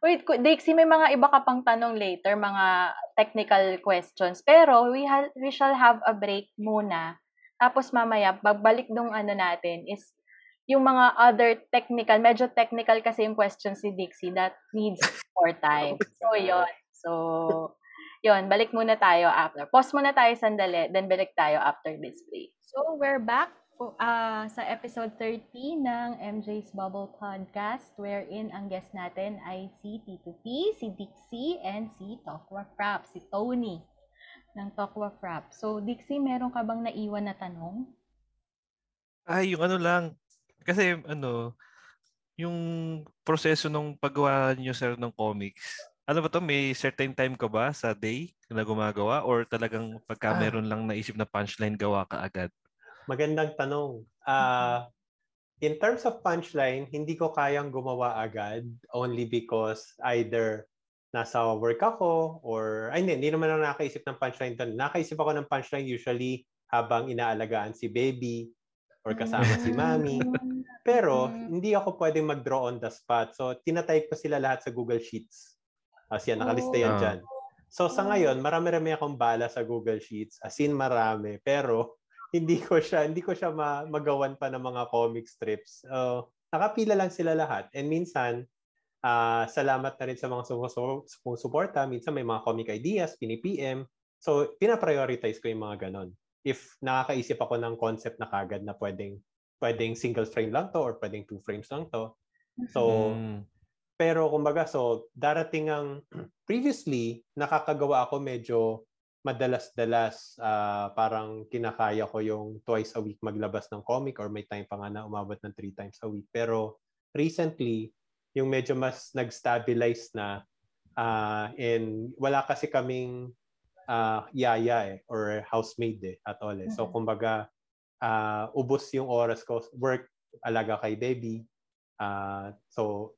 Wait, Dixie, may mga iba ka pang tanong later, mga technical questions. Pero we, ha- we shall have a break muna. Tapos mamaya, pagbalik dong ano natin is yung mga other technical, medyo technical kasi yung questions ni Dixie that needs more time. So, yon So, yon balik muna tayo after. Pause muna tayo sandali, then balik tayo after this break. So, we're back uh, sa episode 30 ng MJ's Bubble Podcast wherein ang guest natin ay si T2P, si Dixie, and si Tokwa Frap, si Tony ng Tokwa Frap. So, Dixie, meron ka bang naiwan na tanong? Ay, yung ano lang. Kasi ano, yung proseso ng paggawa niyo sir ng comics, ano ba to? May certain time ka ba sa day na gumagawa or talagang pagka ah. meron lang naisip na punchline gawa ka agad? Magandang tanong. Uh, in terms of punchline, hindi ko kayang gumawa agad only because either nasa work ako or ay hindi, hindi naman ako nakaisip ng punchline doon. Nakaisip ako ng punchline usually habang inaalagaan si baby or kasama si mami. Pero hindi ako pwedeng mag-draw on the spot. So tinatype ko sila lahat sa Google Sheets. As yan, nakalista yan Oh. dyan. So sa ngayon, marami-rami akong bala sa Google Sheets. As in marami. Pero hindi ko siya hindi ko siya ma- magawan pa ng mga comic strips. Uh, nakapila lang sila lahat. And minsan, ah salamat na rin sa mga sumu- sumusuporta. Minsan may mga comic ideas, pini-PM. So, pinaprioritize ko yung mga ganon. If nakakaisip ako ng concept na kagad na pwedeng pwedeng single frame lang to or pwedeng two frames lang to. So, Mm. pero kumbaga, so darating ang previously, nakakagawa ako medyo madalas-dalas ah, parang kinakaya ko yung twice a week maglabas ng comic or may time pa nga na umabot ng three times a week. Pero recently, yung medyo mas nag-stabilize na ah, and wala kasi kaming ah, yaya eh, or housemaid eh, at all eh. So Mhm. kumbaga, ah, ubos yung oras ko, work, alaga kay baby. Ah, so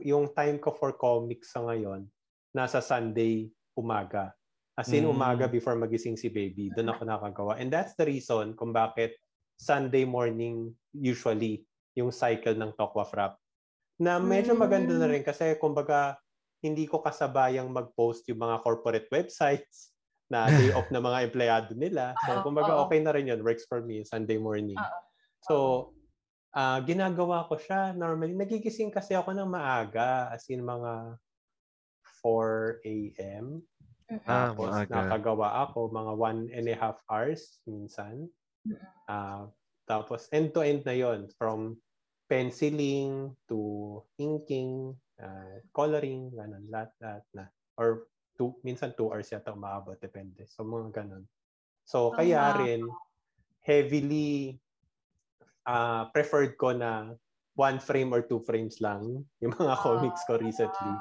yung time ko for comics sa ngayon, nasa Sunday umaga. As in, Mm. umaga before magising si baby. Doon ako nakagawa. And that's the reason kung bakit Sunday morning usually yung cycle ng Tokwa Frap. Na medyo maganda na rin kasi kumbaga hindi ko kasabayang mag-post yung mga corporate websites na day off na mga empleyado nila. So kumbaga okay na rin yun. Works for me Sunday morning. So, ah ginagawa ko siya normally. Nagigising kasi ako ng maaga. As in mga 4 a.m. Ah, Tapos maaga. nakagawa ako mga one and a half hours minsan. Ah, tapos end-to-end na yon from penciling to inking, ah, coloring, ganun, lahat, lahat na. Or two, minsan two hours yata umaabot, depende. So, mga ganun. So, kaya rin, heavily ah preferred ko na one frame or two frames lang yung mga comics ko recently.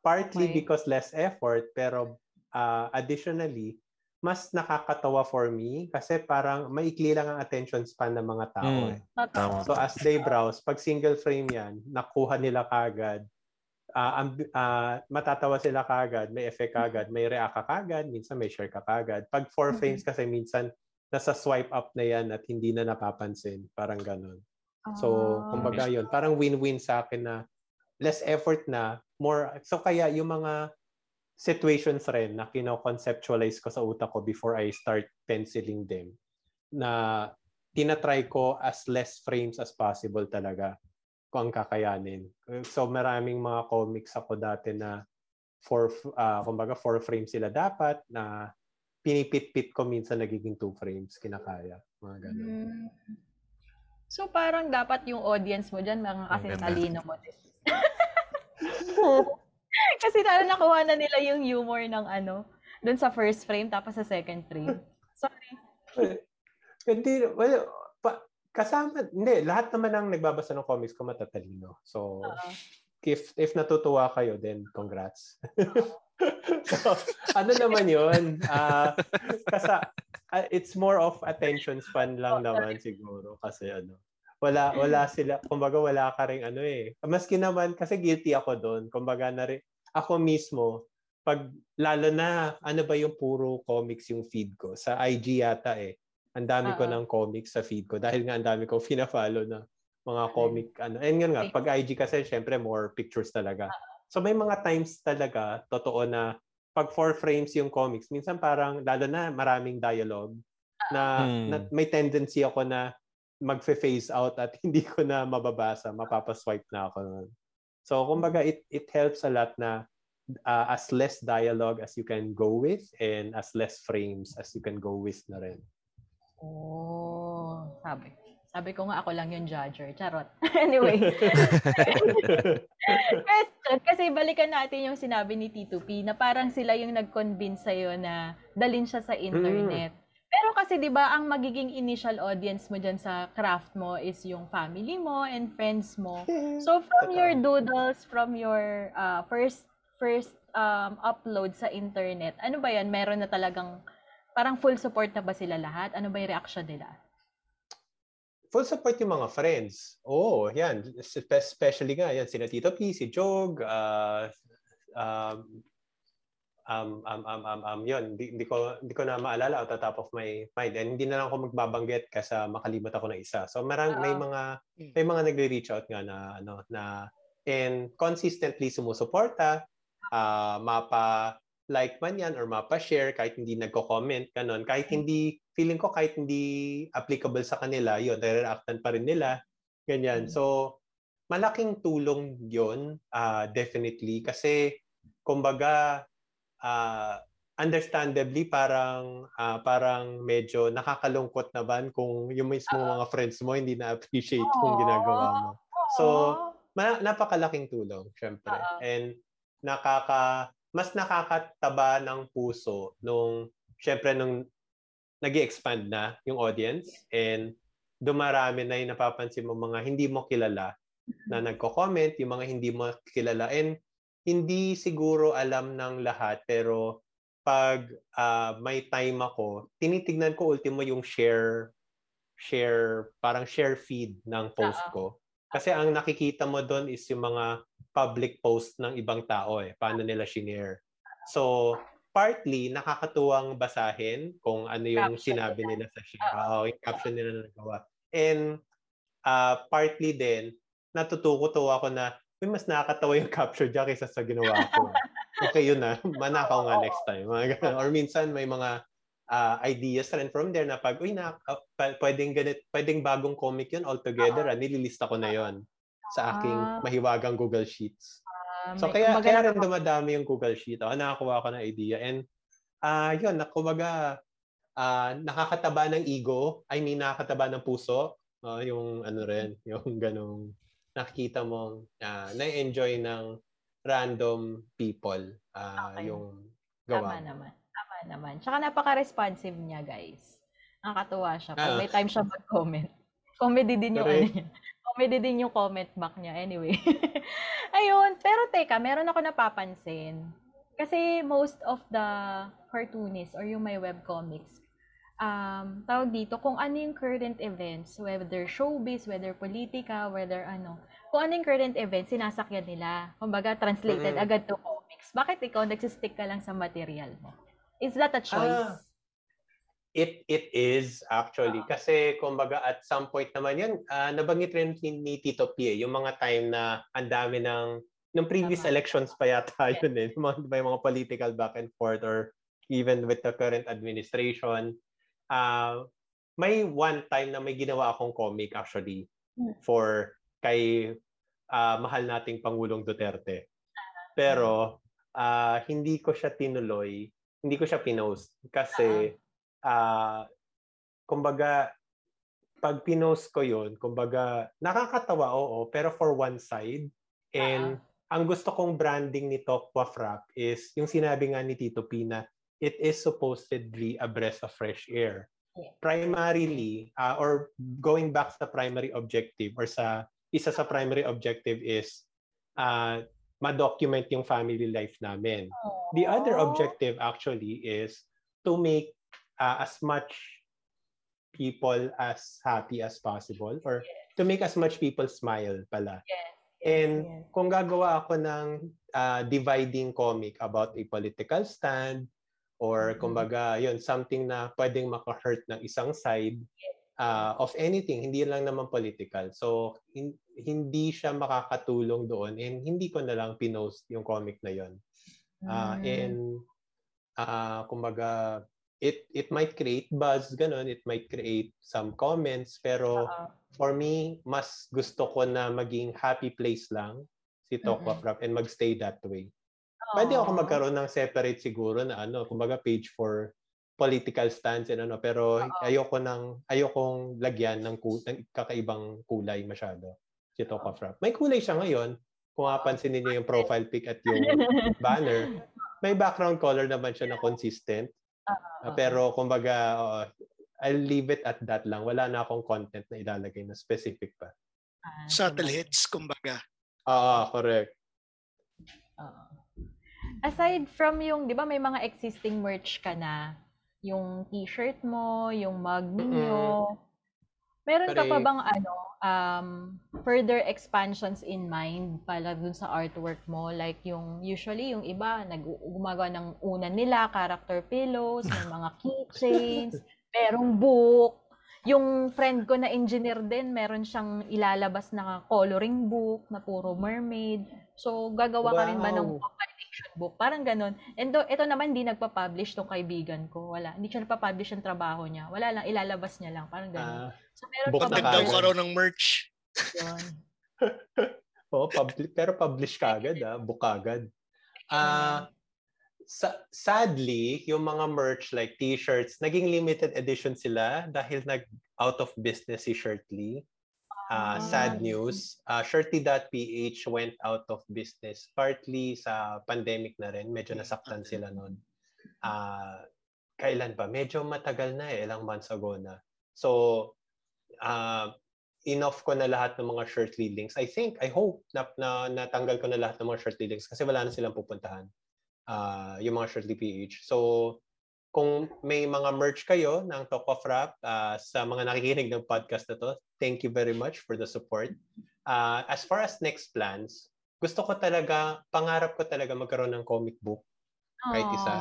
Partly Okay. because less effort, pero ah, additionally, mas nakakatawa for me kasi parang maikli lang ang attention span ng mga tao. Mm. eh. So as they browse, pag single frame yan, nakuha nila kagad. Ah, ang ah, matatawa sila kagad, may effect kagad, may react ka kagad, minsan may share ka kagad. Pag four Mhm. frames kasi minsan nasa swipe up na yan at hindi na napapansin. Parang ganun. So, kumbaga yun, parang win-win sa akin na less effort na, more, so kaya yung mga situations rin na kino-conceptualize ko sa utak ko before I start penciling them, na tinatry ko as less frames as possible talaga kung ang kakayanin. So, maraming mga comics ako dati na four, ah, kumbaga four frames sila dapat na pinipit-pit ko minsan nagiging two frames, kinakaya. Mga ganun. Mm. So parang dapat yung audience mo dyan, mga kasi talino mo din. kasi talo nakuha na nila yung humor ng ano, dun sa first frame tapos sa second frame. Sorry. Well, Hindi, well, pa, kasama, hindi, lahat naman ng nagbabasa ng comics ko matatalino. So, Oo. if if natutuwa kayo, then congrats. so, ano naman yun? Ah, kasa, ah, it's more of attention span lang naman siguro kasi ano, wala wala sila, kumbaga wala ka ring ano eh. Maski naman kasi guilty ako doon. Kumbaga na rin, ako mismo pag lalo na ano ba yung puro comics yung feed ko sa IG yata eh. Ang dami ko ng comics sa feed ko dahil nga ang dami kong fina-follow na mga comic ano. And yun nga, pag IG kasi syempre more pictures talaga. So may mga times talaga totoo na pag four frames yung comics, minsan parang lalo na maraming dialogue na, Hmm. na may tendency ako na magfe-phase out at hindi ko na mababasa, mapapaswipe na ako nun. So kumbaga it it helps a lot na uh, as less dialogue as you can go with and as less frames as you can go with na rin. Oh, sabi. Sabi ko nga ako lang yung judger. Charot. anyway. Question, kasi balikan natin yung sinabi ni T2P na parang sila yung nag-convince sa'yo na dalin siya sa internet. Pero kasi 'di ba ang magiging initial audience mo diyan sa craft mo is yung family mo and friends mo. So from your doodles, from your uh, first first um, upload sa internet, ano ba 'yan? Meron na talagang parang full support na ba sila lahat? Ano ba 'yung reaction nila? Full support yung mga friends. Oo, oh, yan. Spe- Especially nga, yan, sina Tito P, si Jog, uh, um, um, um, um, um, um, yun, hindi, hindi, ko, hindi ko na maalala out the top of my mind. And hindi na lang ako magbabanggit kasi makalimot ako ng isa. So marang, may mga Mm. may mga nagre-reach out nga na ano na and consistently sumusuporta, ah mapa like man yan or mapa share kahit hindi nagko-comment ganun. Kahit hindi feeling ko kahit hindi applicable sa kanila, yun, reactan pa rin nila. Ganyan. Mm. So malaking tulong yun ah definitely kasi kumbaga ah understandably parang ah, parang medyo nakakalungkot naman kung yung mismo mga friends mo hindi na appreciate yung ginagawa mo. So, ma- napakalaking tulong, syempre. Oo. And nakaka mas nakakataba ng puso nung syempre nung nag expand na yung audience and dumarami na yung napapansin mo mga hindi mo kilala na nagko-comment, yung mga hindi mo kilala and hindi siguro alam ng lahat pero pag ah, may time ako, tinitignan ko ultimo yung share share parang share feed ng post ko. Kasi ang nakikita mo doon is yung mga public post ng ibang tao eh, paano nila shinare. So, partly nakakatuwang basahin kung ano yung Caption sinabi nila. nila sa share. Oo, yung caption nila na nagawa. And ah, partly din natutuko-tuwa ako na may mas nakakatawa yung capture dyan kaysa sa ginawa ko. okay, yun na. Manakaw nga next time. Mga ganun. Or minsan may mga ah, ideas rin from there na pag, uy, na, pa- pwedeng, ganit, pwedeng bagong comic yun altogether. ah, nililista ko na yon sa aking Ah. mahiwagang Google Sheets. Ah, So kaya kumbaga kaya rin dumadami yung Google Sheet. Oh, nakakuha ako ng idea and ah yun, na kumbaga ah nakakataba ng ego, I mean nakakataba ng puso, Ah, yung ano rin, yung ganong nakikita mo na-enjoy ng random people ah Okay. yung Tama gawa mo. naman. Tama naman. Tsaka napaka-responsive niya, guys. Nakakatuwa siya. Pag Ah. may time siya mag-comment. Comedy din yung ano Correct. niya. Comedy din yung comment back niya. Anyway. Ayun. Pero teka, meron ako napapansin. Kasi most of the cartoonists or yung may webcomics, um, tawag dito, kung ano yung current events, whether showbiz, whether politika, whether ano, kung ano yung current events, sinasakyan nila. Kumbaga, translated Mm-mm. agad to comics. Bakit ikaw nagsistick ka lang sa material mo? Is that a choice? Ah. It it is actually Oo. kasi kumbaga at some point naman yan ah, nabanggit rin ni, ni Tito P eh, yung mga time na ang dami ng nung previous Tama. elections pa yata yun eh mga, may mga political back and forth or even with the current administration ah may one time na may ginawa akong comic actually Hmm. for kay ah, mahal nating Pangulong Duterte. Pero ah, hindi ko siya tinuloy hindi ko siya pinost kasi ah. kumbaga pag pinost ko yun, kumbaga nakakatawa oo, pero for one side. And ang gusto kong branding ni Tokwa Frap is yung sinabi nga ni Tito P na it is supposedly a breath of fresh air. Primarily, ah, or going back sa primary objective or sa isa sa primary objective is uh, ma-document yung family life namin. The other objective actually is to make uh, as much people as happy as possible or to make as much people smile pala. Yes, And kung gagawa ako ng uh, dividing comic about a political stand or Mhm. kumbaga yun something na pwedeng maka-hurt ng isang side uh, of anything hindi lang naman political so hin- hindi siya makakatulong doon and hindi ko na lang pinost yung comic na yon Ah, Mm. and ah kumbaga it it might create buzz ganun it might create some comments pero Oo. for me mas gusto ko na maging happy place lang si Tokwa. Prap and magstay that way pwede ako magkaroon ng separate siguro na ano kumbaga page for political stands and ano pero Oo. ayoko nang ayokong lagyan ng, ku- ng kakaibang kulay masyado si Tokwa Frap may kulay siya ngayon kung mapansin niyo yung profile pic at yung banner, may background color naman siya na consistent. Oo. Uh, pero kumbaga, uh, I'll leave it at that lang. Wala na akong content na ilalagay na specific pa. Ah, Subtle hits, kumbaga. Ah, correct. Oo. Aside from yung, di ba may mga existing merch ka na, yung t-shirt mo, yung mug ninyo, Meron ka pa bang ano, um, further expansions in mind pala dun sa artwork mo? Like yung, usually yung iba, nag gumagawa ng unan nila, character pillows, may mga keychains, merong book. Yung friend ko na engineer din, meron siyang ilalabas na coloring book na puro mermaid. So, gagawa ka rin ba ng Wow. compilation book? Parang ganun. And do, ito naman, hindi nagpa-publish tong kaibigan ko. Wala. Hindi siya nagpa-publish yung trabaho niya. Wala lang, ilalabas niya lang. Parang ganun. Ah, so, meron book ka na Content bang daw karoon ng merch. yun? Oo, publi- pero publish ka agad, ah, book agad. Ah, sa- sadly, yung mga merch like t-shirts, naging limited edition sila dahil nag out of business si Shirtly. Ah, sad Ah. news. Uh, Shirty.ph went out of business partly sa pandemic na rin. Medyo nasaktan sila noon. Ah, kailan ba? Medyo matagal na eh, ilang months ago na. So, ah, enough ko na lahat ng mga Shirtly links. I think, I hope na, na natanggal ko na lahat ng mga Shirtly links kasi wala na silang pupuntahan. Ah, yung mga Shirtly PH. So, kung may mga merch kayo ng Talk of Rap ah, sa mga nakikinig ng podcast na to, thank you very much for the support. Ah, as far as next plans, gusto ko talaga, pangarap ko talaga magkaroon ng comic book kahit isa.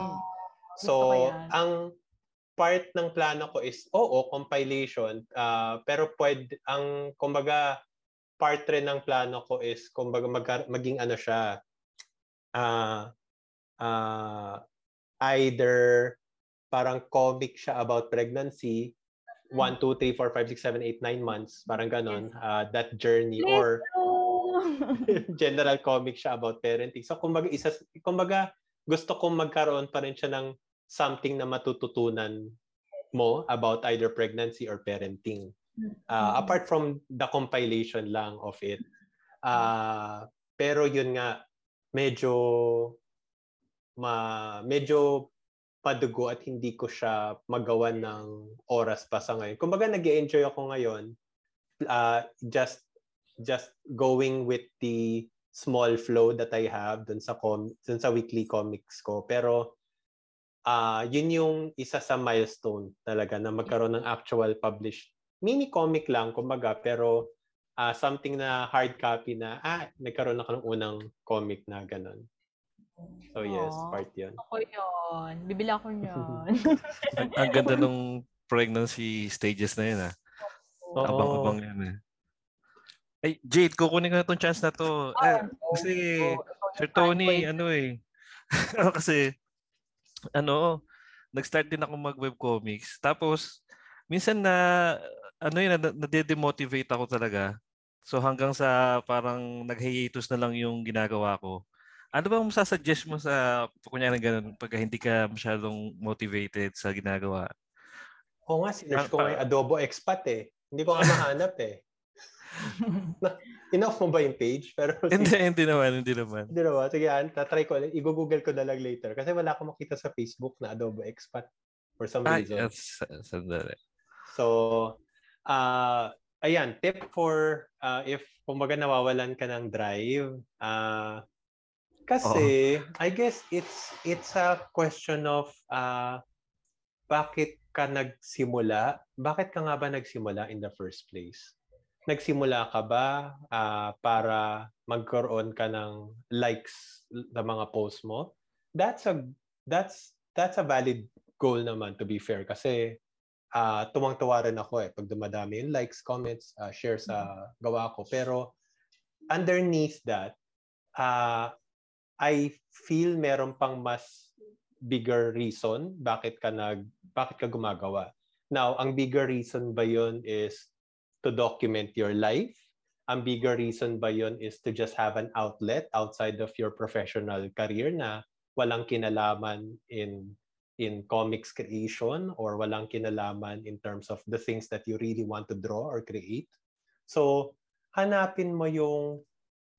So, ang part ng plano ko is, oo, compilation, ah, pero pwede, ang, kumbaga, part rin ng plano ko is, kumbaga, magka- maging ano siya, ah, ah, either parang comic siya about pregnancy, 1, 2, 3, 4, 5, 6, 7, 8, 9 months, parang ganon, ah, that journey, Please or general comic siya about parenting. So kumbaga isa kumbaga gusto kong magkaroon pa rin siya ng something na matututunan mo about either pregnancy or parenting. Uh, Mm. apart from the compilation lang of it. Uh, pero yun nga medyo ma medyo padugo at hindi ko siya magawa ng oras pa sa ngayon. Kumbaga nag enjoy ako ngayon uh, just just going with the small flow that I have dun sa com dun sa weekly comics ko. Pero ah yun yung isa sa milestone talaga na magkaroon ng actual published mini comic lang kumbaga pero ah something na hard copy na ah nagkaroon ako ng unang comic na ganun. So yes, Aw. part yun. Ako yun. Bibili ako niyan. Ang, ang ganda nung pregnancy stages na yun ah. Oo. Abang-abang yan eh. Ay, Jade, kukunin ko na tong chance na to. Eh, kasi, Sir Tony, ano eh. kasi, ano, nag-start din ako mag-webcomics. Tapos, minsan na, ano yun, na- nade-demotivate ako talaga. So hanggang sa parang nag-hiatus na lang yung ginagawa ko. Ano bang masasuggest mo sa, kunyari ganun, pagka hindi ka masyadong motivated sa ginagawa? Oo nga, sinerch ko Ah, nga yung Adobo Expat eh. Hindi ko nga mahanap eh. Enough mo ba yung page? Pero hindi, hindi naman, hindi naman. Hindi naman. Sige, an, tatry ko. I-google ko na lang later. Kasi wala akong makita sa Facebook na Adobe Expat for some Ay, reason. that's, sandali. So, uh, ayan, tip for uh, if kumbaga nawawalan ka ng drive. Uh, kasi, I guess it's it's a question of uh, bakit ka nagsimula? Bakit ka nga ba nagsimula in the first place? Nagsimula ka ba ah, para magkaroon ka ng likes sa mga post mo? That's a that's that's a valid goal naman to be fair kasi ah tuwang-tuwa rin ako eh pag dumadami yung likes, comments, ah, share sa gawa ko. Pero underneath that, ah I feel meron pang mas bigger reason bakit ka nag bakit ka gumagawa. Now, ang bigger reason ba 'yon is to document your life? Ang bigger reason ba 'yon is to just have an outlet outside of your professional career na walang kinalaman in in comics creation or walang kinalaman in terms of the things that you really want to draw or create. So, hanapin mo yung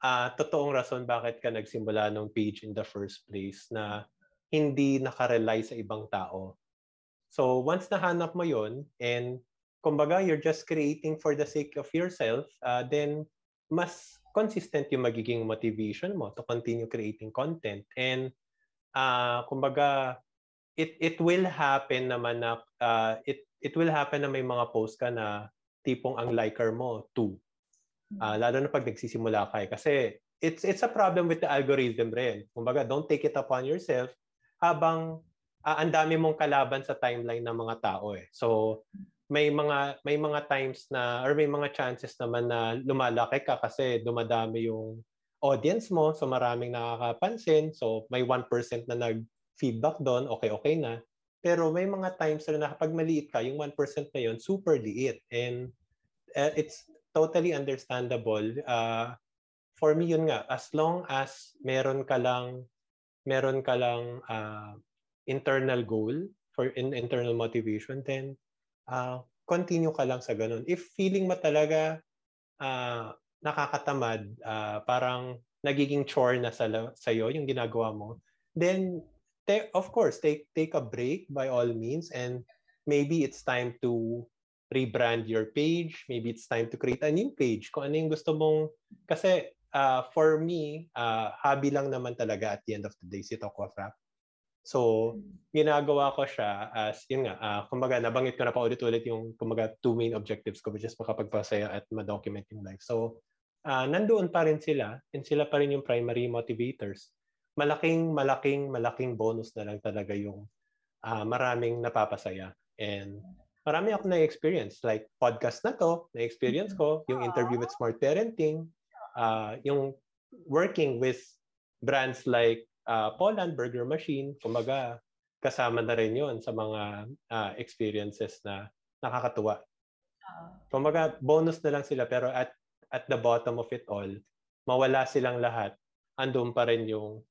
ah totoong rason bakit ka nagsimula ng page in the first place na hindi nakarely sa ibang tao. So, once nahanap mo yon and kumbaga you're just creating for the sake of yourself, ah, then mas consistent yung magiging motivation mo to continue creating content. And ah kumbaga it it will happen naman na ah, it it will happen na may mga post ka na tipong ang liker mo, 2. Uh, lalo na pag nagsisimula ka eh. Kasi it's it's a problem with the algorithm rin. Kumbaga, don't take it upon yourself habang uh, ang dami mong kalaban sa timeline ng mga tao eh. So, may mga may mga times na or may mga chances naman na lumalaki ka kasi dumadami yung audience mo so maraming nakakapansin so may 1% na nag-feedback doon okay okay na pero may mga times na kapag maliit ka yung 1% na yon super liit and uh, it's totally understandable uh, for me yun nga as long as meron ka lang meron ka lang uh, internal goal for in, internal motivation then uh, continue ka lang sa ganun. If feeling mo talaga uh, nakakatamad, uh, parang nagiging chore na sa sa'yo yung ginagawa mo, then te- of course, take take a break by all means and maybe it's time to rebrand your page, maybe it's time to create a new page. Kung ano yung gusto mong kasi uh, for me, uh, hobby lang naman talaga at the end of the day si Toko Rap. So, ginagawa ko siya as, yun nga, uh, kumbaga, nabanggit ko na pa ulit-ulit yung, kumbaga, two main objectives ko, which is makapagpasaya at ma-document yung life. So, uh, nandoon pa rin sila, and sila pa rin yung primary motivators. Malaking, malaking, malaking bonus na lang talaga yung uh, maraming napapasaya. And marami ako na-experience. Like, podcast na to, na-experience ko, yung interview with Smart Parenting, uh, yung working with brands like uh, Poland Burger Machine, kumbaga kasama na rin yon sa mga uh, experiences na nakakatuwa. Kumbaga bonus na lang sila pero at at the bottom of it all, mawala silang lahat, andun pa rin yung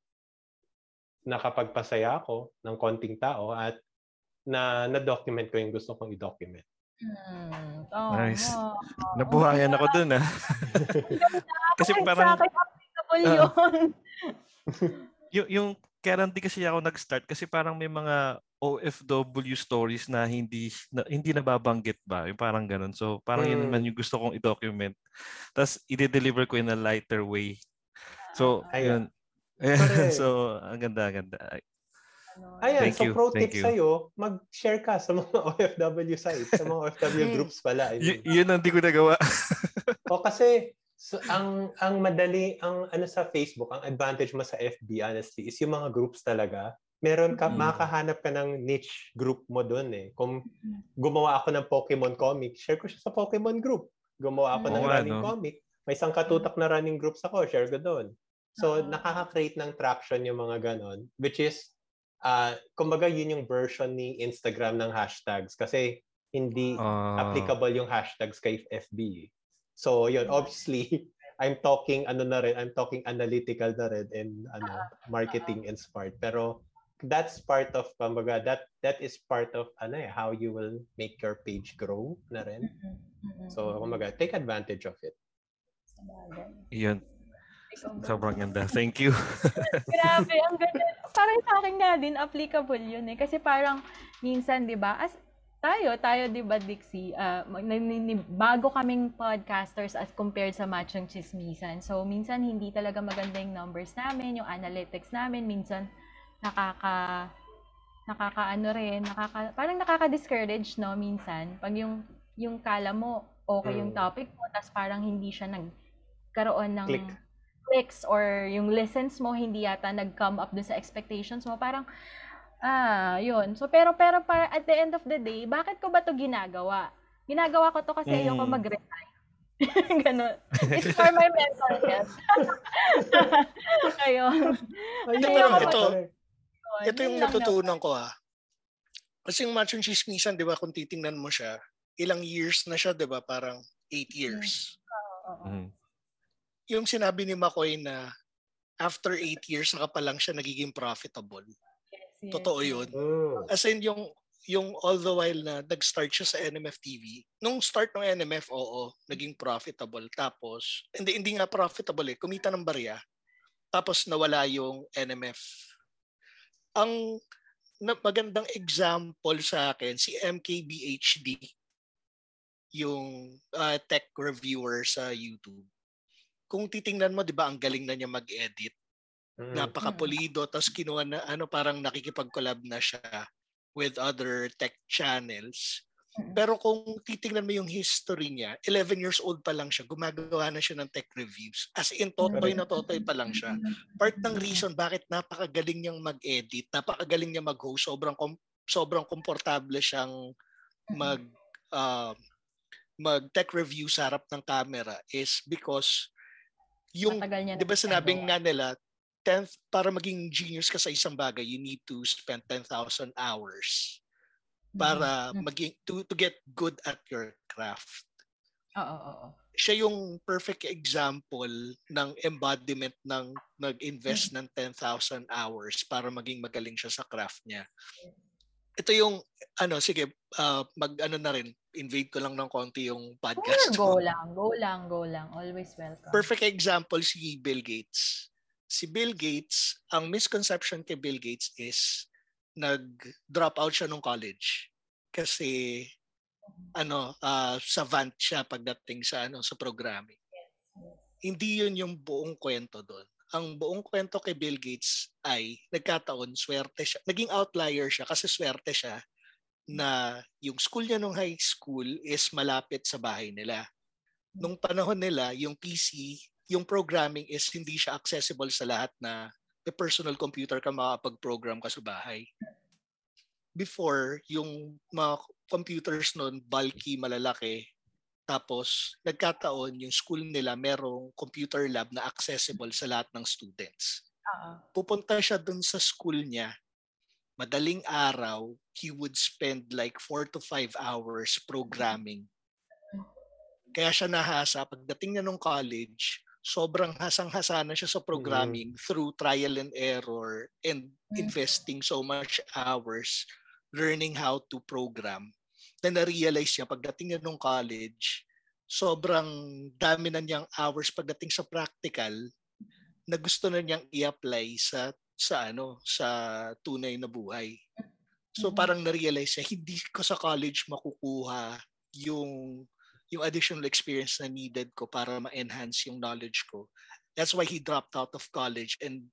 nakapagpasaya ako ng konting tao at na na-document ko yung gusto kong i-document. Hmm. Oh, nice. Oh, Nabuhayan ako dun ah. Kasi parang... Sa akin, applicable uh, yun yung, yung hindi kasi ako nag-start kasi parang may mga OFW stories na hindi na, hindi nababanggit ba? Yung parang ganun. So, parang mm. yun naman hmm. yung gusto kong i-document. Tapos, i-deliver ko in a lighter way. So, ayun. so, ang ganda, ang ganda. Ayan, Thank so you. pro tip sa'yo, mag-share ka sa mga OFW sites, sa mga OFW groups pala. I mean. y- yun ang di ko nagawa. o kasi, So ang ang madali ang ano sa Facebook, ang advantage mo sa FB honestly is yung mga groups talaga. Meron ka mm-hmm. makahanap ka ng niche group mo doon eh. Kung gumawa ako ng Pokemon comic, share ko siya sa Pokemon group. Gumawa ako oh, ng ano? running comic, may isang katutak na running groups ako, share ko doon. So nakaka-create ng traction yung mga ganon, which is uh, kumbaga yun yung version ni Instagram ng hashtags kasi hindi uh... applicable yung hashtags kay FB. So, yun, obviously, I'm talking ano na rin, I'm talking analytical na rin and ano, marketing and smart. Pero that's part of kumbaga that that is part of ano eh, how you will make your page grow na rin. So, kumbaga, take advantage of it. Yun. Sobrang ganda. Thank you. Grabe, ang ganda. Parang sa akin nga din, applicable yun eh. Kasi parang minsan, di ba, as tayo, tayo 'di ba Dixie, uh, bago kaming podcasters as compared sa Machong Chismisan. So minsan hindi talaga maganda yung numbers namin, yung analytics namin, minsan nakaka nakakaano rin, nakaka parang nakaka-discourage no minsan pag yung yung kala mo okay yung mm. topic mo tapos parang hindi siya nagkaroon ng Click. Clicks or yung listens mo hindi yata nag-come up dun sa expectations mo. Parang Ah, yun. So, pero, pero para at the end of the day, bakit ko ba to ginagawa? Ginagawa ko to kasi mm. ayoko mag-resign. Ganun. It's for my mental health. Ayun. Ito, pero ito, ito yung natutunan ko ah. Kasi yung machong chismisan, di ba, kung titingnan mo siya, ilang years na siya, di ba, parang eight years. Mm. Yung sinabi ni McCoy na after eight years, saka pa lang siya nagiging profitable. Yes, Totoo yun. Oh. As in, yung, yung all the while na nag-start siya sa NMF TV, nung start ng NMF, oo, naging profitable. Tapos, hindi, hindi nga profitable eh, kumita ng barya. Tapos nawala yung NMF. Ang na, magandang example sa akin, si MKBHD, yung uh, tech reviewer sa YouTube. Kung titingnan mo, di ba, ang galing na niya mag-edit Mm. Napakapulido. Tapos kinuha na, ano, parang nakikipag-collab na siya with other tech channels. Mm. Pero kung titingnan mo yung history niya, 11 years old pa lang siya, gumagawa na siya ng tech reviews. As in, totoy na totoy pa lang siya. Part ng reason bakit napakagaling niyang mag-edit, napakagaling niya mag-host, sobrang kom- sobrang komportable siyang mag uh, mag tech review sa harap ng camera is because yung 'di ba na sinabing nga nila 10th para maging genius ka sa isang bagay you need to spend 10,000 hours para Mhm. maging to to get good at your craft Oo, oo, oo. siya yung perfect example ng embodiment ng nag-invest ng 10,000 hours para maging magaling siya sa craft niya. Ito yung ano sige ah, mag ano na rin invade ko lang ng konti yung podcast. Go lang, go lang, go lang. Always welcome. Perfect example si Bill Gates. Si Bill Gates, ang misconception kay Bill Gates is nag-drop out siya nung college kasi ano ah, savant siya pagdating sa ano sa programming. Hindi yun yung buong kwento doon. Ang buong kwento kay Bill Gates ay nagkataon swerte siya. Naging outlier siya kasi swerte siya na yung school niya nung high school is malapit sa bahay nila. Nung panahon nila, yung PC, yung programming is hindi siya accessible sa lahat na may personal computer ka makapag-program ka sa bahay. Before, yung mga computers noon, bulky, malalaki, tapos nagkataon yung school nila merong computer lab na accessible sa lahat ng students. Oo. Pupunta siya dun sa school niya, madaling araw, he would spend like 4 to 5 hours programming. Kaya siya nahasa, pagdating niya nung college, sobrang hasang-hasa na siya sa programming through trial and error and Mm. investing so much hours learning how to program. Then na-realize niya, pagdating niya nung college, sobrang dami na niyang hours pagdating sa practical na gusto na niyang i-apply sa sa ano sa tunay na buhay. So Mhm. parang na-realize niya hindi ko sa college makukuha yung yung additional experience na needed ko para ma-enhance yung knowledge ko. That's why he dropped out of college and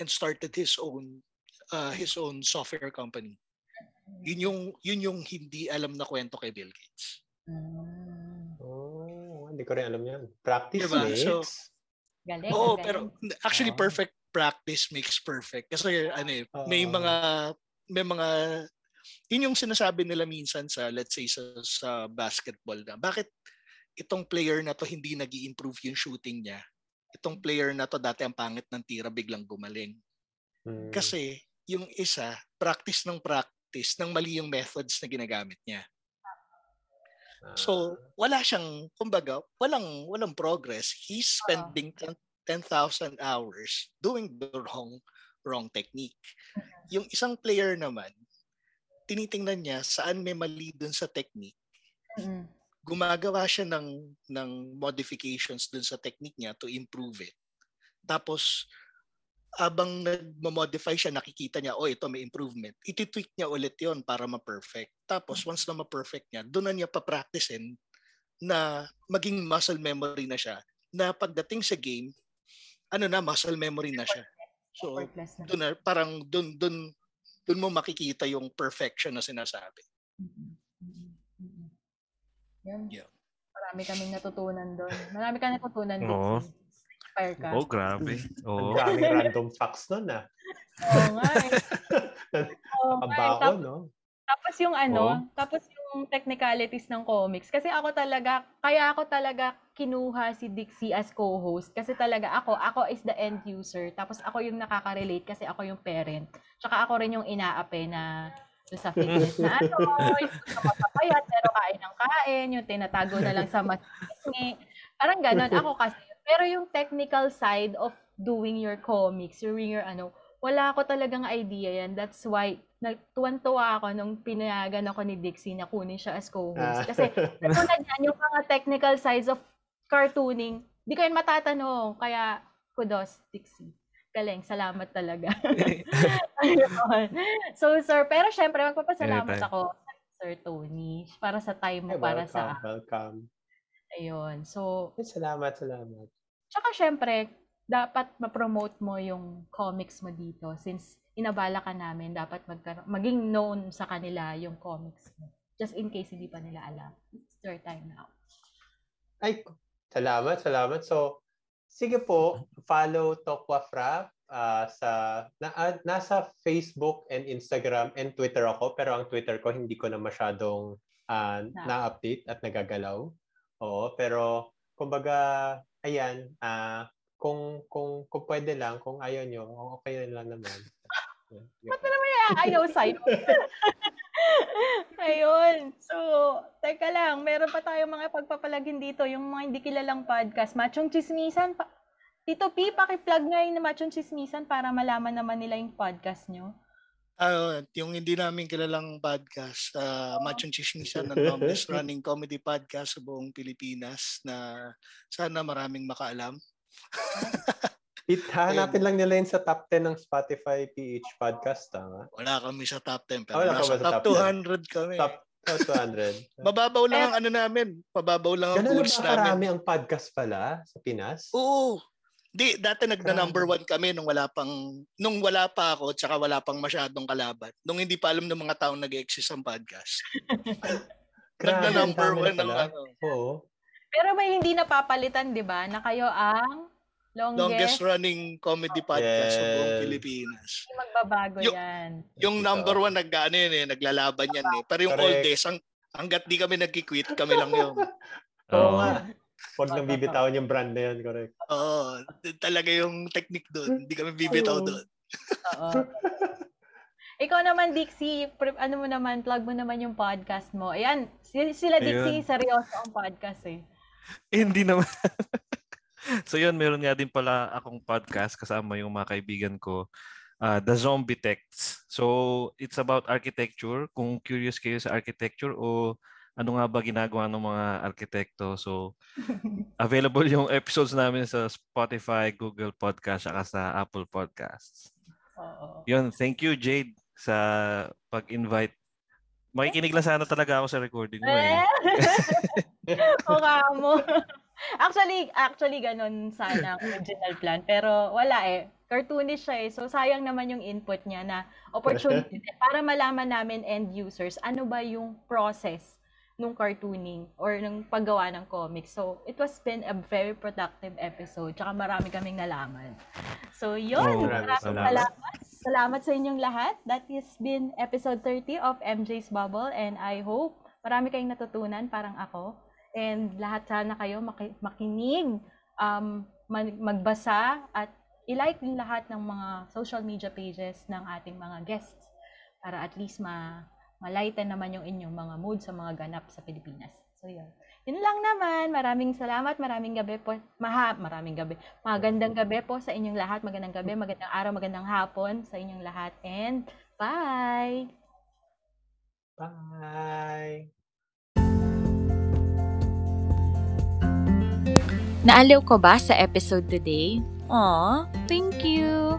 and started his own uh, his own software company. Yun yung yun yung hindi alam na kwento kay Bill Gates. Mm. Oh, hindi ko rin alam yan. Practice Diba? makes. So, Galing. Oo, galing. pero actually Oo. perfect practice makes perfect. Kasi ano eh, may mga may mga yun yung sinasabi nila minsan sa let's say sa, sa basketball na bakit itong player na to hindi nag improve yung shooting niya. Itong player na to dati ang pangit ng tira biglang gumaling. Hmm. Kasi yung isa practice ng practice ng mali yung methods na ginagamit niya. Ah, So, wala siyang, kumbaga, walang, walang progress. He's spending 10 10,000 hours doing the wrong, wrong technique. Yung isang player naman, tinitingnan niya saan may mali dun sa technique. Mm. Gumagawa siya ng, ng modifications dun sa technique niya to improve it. Tapos, abang nag-modify siya, nakikita niya, oh, ito may improvement. Ititweak niya ulit yon para ma-perfect. Tapos, once na ma-perfect niya, doon na niya pa-practicein na maging muscle memory na siya. Na pagdating sa game, ano na, muscle memory na siya. So, doon na, parang doon, doon, doon mo makikita yung perfection na sinasabi. Mm-mm. Mm-mm. Mm-mm. Yun. Yeah. Marami kaming natutunan doon. Marami kang natutunan doon. Oo. Inspire ka. Oh, grabe. Ang Oo. daming random facts nun ah. Oo nga eh. Nga eh. No? Tapos yung ano, Oo. tapos yung technicalities ng comics. Kasi ako talaga, kaya ako talaga kinuha si Dixie as co-host. Kasi talaga ako, ako is the end user. Tapos ako yung nakaka-relate kasi ako yung parent. Tsaka ako rin yung inaapi na doon sa fitness na ano, yung sa mapapayat, pero kain ng kain, yung tinatago na lang sa masisngi. Parang ganon. Ako kasi, pero yung technical side of doing your comics, doing your ano, wala ako talagang idea yan. That's why, nagtuwan-tuwa ako nung pinayagan ako ni Dixie na kunin siya as co-host. Ah. Kasi, katulad yan, yung mga technical sides of cartooning, di ko yun matatanong. Kaya, kudos, Dixie. Galing, salamat talaga. So, sir, pero syempre, magpapasalamat Anytime. ako Sir Tony para sa time mo, Ay, para welcome, sa, welcome. ayun. So, salamat, salamat. Tsaka syempre, dapat ma-promote mo yung comics mo dito since inabala ka namin, dapat magkaroon, maging known sa kanila yung comics mo. just in case hindi pa nila alam. It's their time now. Ay, salamat, salamat. So, sige po, follow Tokwafra uh, sa na, uh, nasa Facebook and Instagram and Twitter ako pero ang Twitter ko hindi ko na masyadong uh, na-update at nagagalaw. Oo, pero kumbaga ayan, uh, kung kung kung pwede lang, kung ayaw nyo, okay lang naman. Ba't na naman ayaw sa'yo? Ayun. So, teka lang, meron pa tayong mga pagpapalagin dito, yung mga hindi kilalang podcast. Machong Chismisan, pa- Tito P, paki-plug ngayon na Machong Chismisan para malaman naman nila yung podcast nyo. Uh, yung hindi namin kilalang podcast, uh, Machong Chismisan, ang longest running comedy podcast sa buong Pilipinas na sana maraming makaalam. It, hanapin lang nila yun sa top 10 ng Spotify PH podcast, tama? Wala kami sa top 10, pero Wala ka nasa top, top 200 kami. Top, top 200. Mababaw lang ang ano namin. Mababaw lang ang Ganun ba karami ang podcast pala sa Pinas? Oo. Di, dati nagna number one kami nung wala pang, nung wala pa ako, tsaka wala pang masyadong kalaban. Nung hindi pa alam ng mga taong nag-exist ang podcast. Grabe, nagna ang number dami na one ng pala. ano. Oo. Pero may hindi napapalitan, di ba? Na kayo ang longest, Longest running comedy podcast sa buong Yes. Pilipinas. Hindi magbabago Yung- yan. Yung Ito. number one nag-ano yun eh, naglalaban yan eh. Pero yung Correct. oldest, ang, hanggat di kami nagki-quit, kami lang yun. Oo Oo. nga. Huwag nang bibitawan yung brand na yun, correct. Oo, talaga yung technique doon. Hindi kami bibitaw doon. Oo. Ikaw naman, Dixie, ano mo naman, plug mo naman yung podcast mo. Ayan, si- sila Dixie, Ayun. seryoso ang podcast eh. Eh, hindi naman. so yun, meron nga din pala akong podcast kasama yung mga kaibigan ko. uh, The Zombie Texts. So it's about architecture. Kung curious kayo sa architecture o ano nga ba ginagawa ng mga arkitekto. So available yung episodes namin sa Spotify, Google Podcast, saka sa Apple Podcasts. Oo. Yun, thank you Jade sa pag-invite. Makikinig lang sana talaga ako sa recording mo eh. Mukha mo. actually, actually, ganun sana ang original plan. Pero wala eh. Cartoonish siya eh. So, sayang naman yung input niya na opportunity para malaman namin end users ano ba yung process nung cartooning or nung paggawa ng comics. So, it was been a very productive episode. Tsaka marami kaming nalaman. So, yun. Oh, maraming salamat. salamat. Salamat. sa inyong lahat. That has been episode 30 of MJ's Bubble and I hope marami kayong natutunan parang ako. And lahat sana kayo maki- makinig, um, mag- magbasa at i-like din lahat ng mga social media pages ng ating mga guests para at least ma malighten naman yung inyong mga mood sa mga ganap sa Pilipinas. So, yun. Yun lang naman. Maraming salamat. Maraming gabi po. Maha, maraming gabi. Magandang gabi po sa inyong lahat. Magandang gabi, magandang araw, magandang hapon sa inyong lahat. And bye! Bye! Naaliw ko ba sa episode today? Aw, thank you!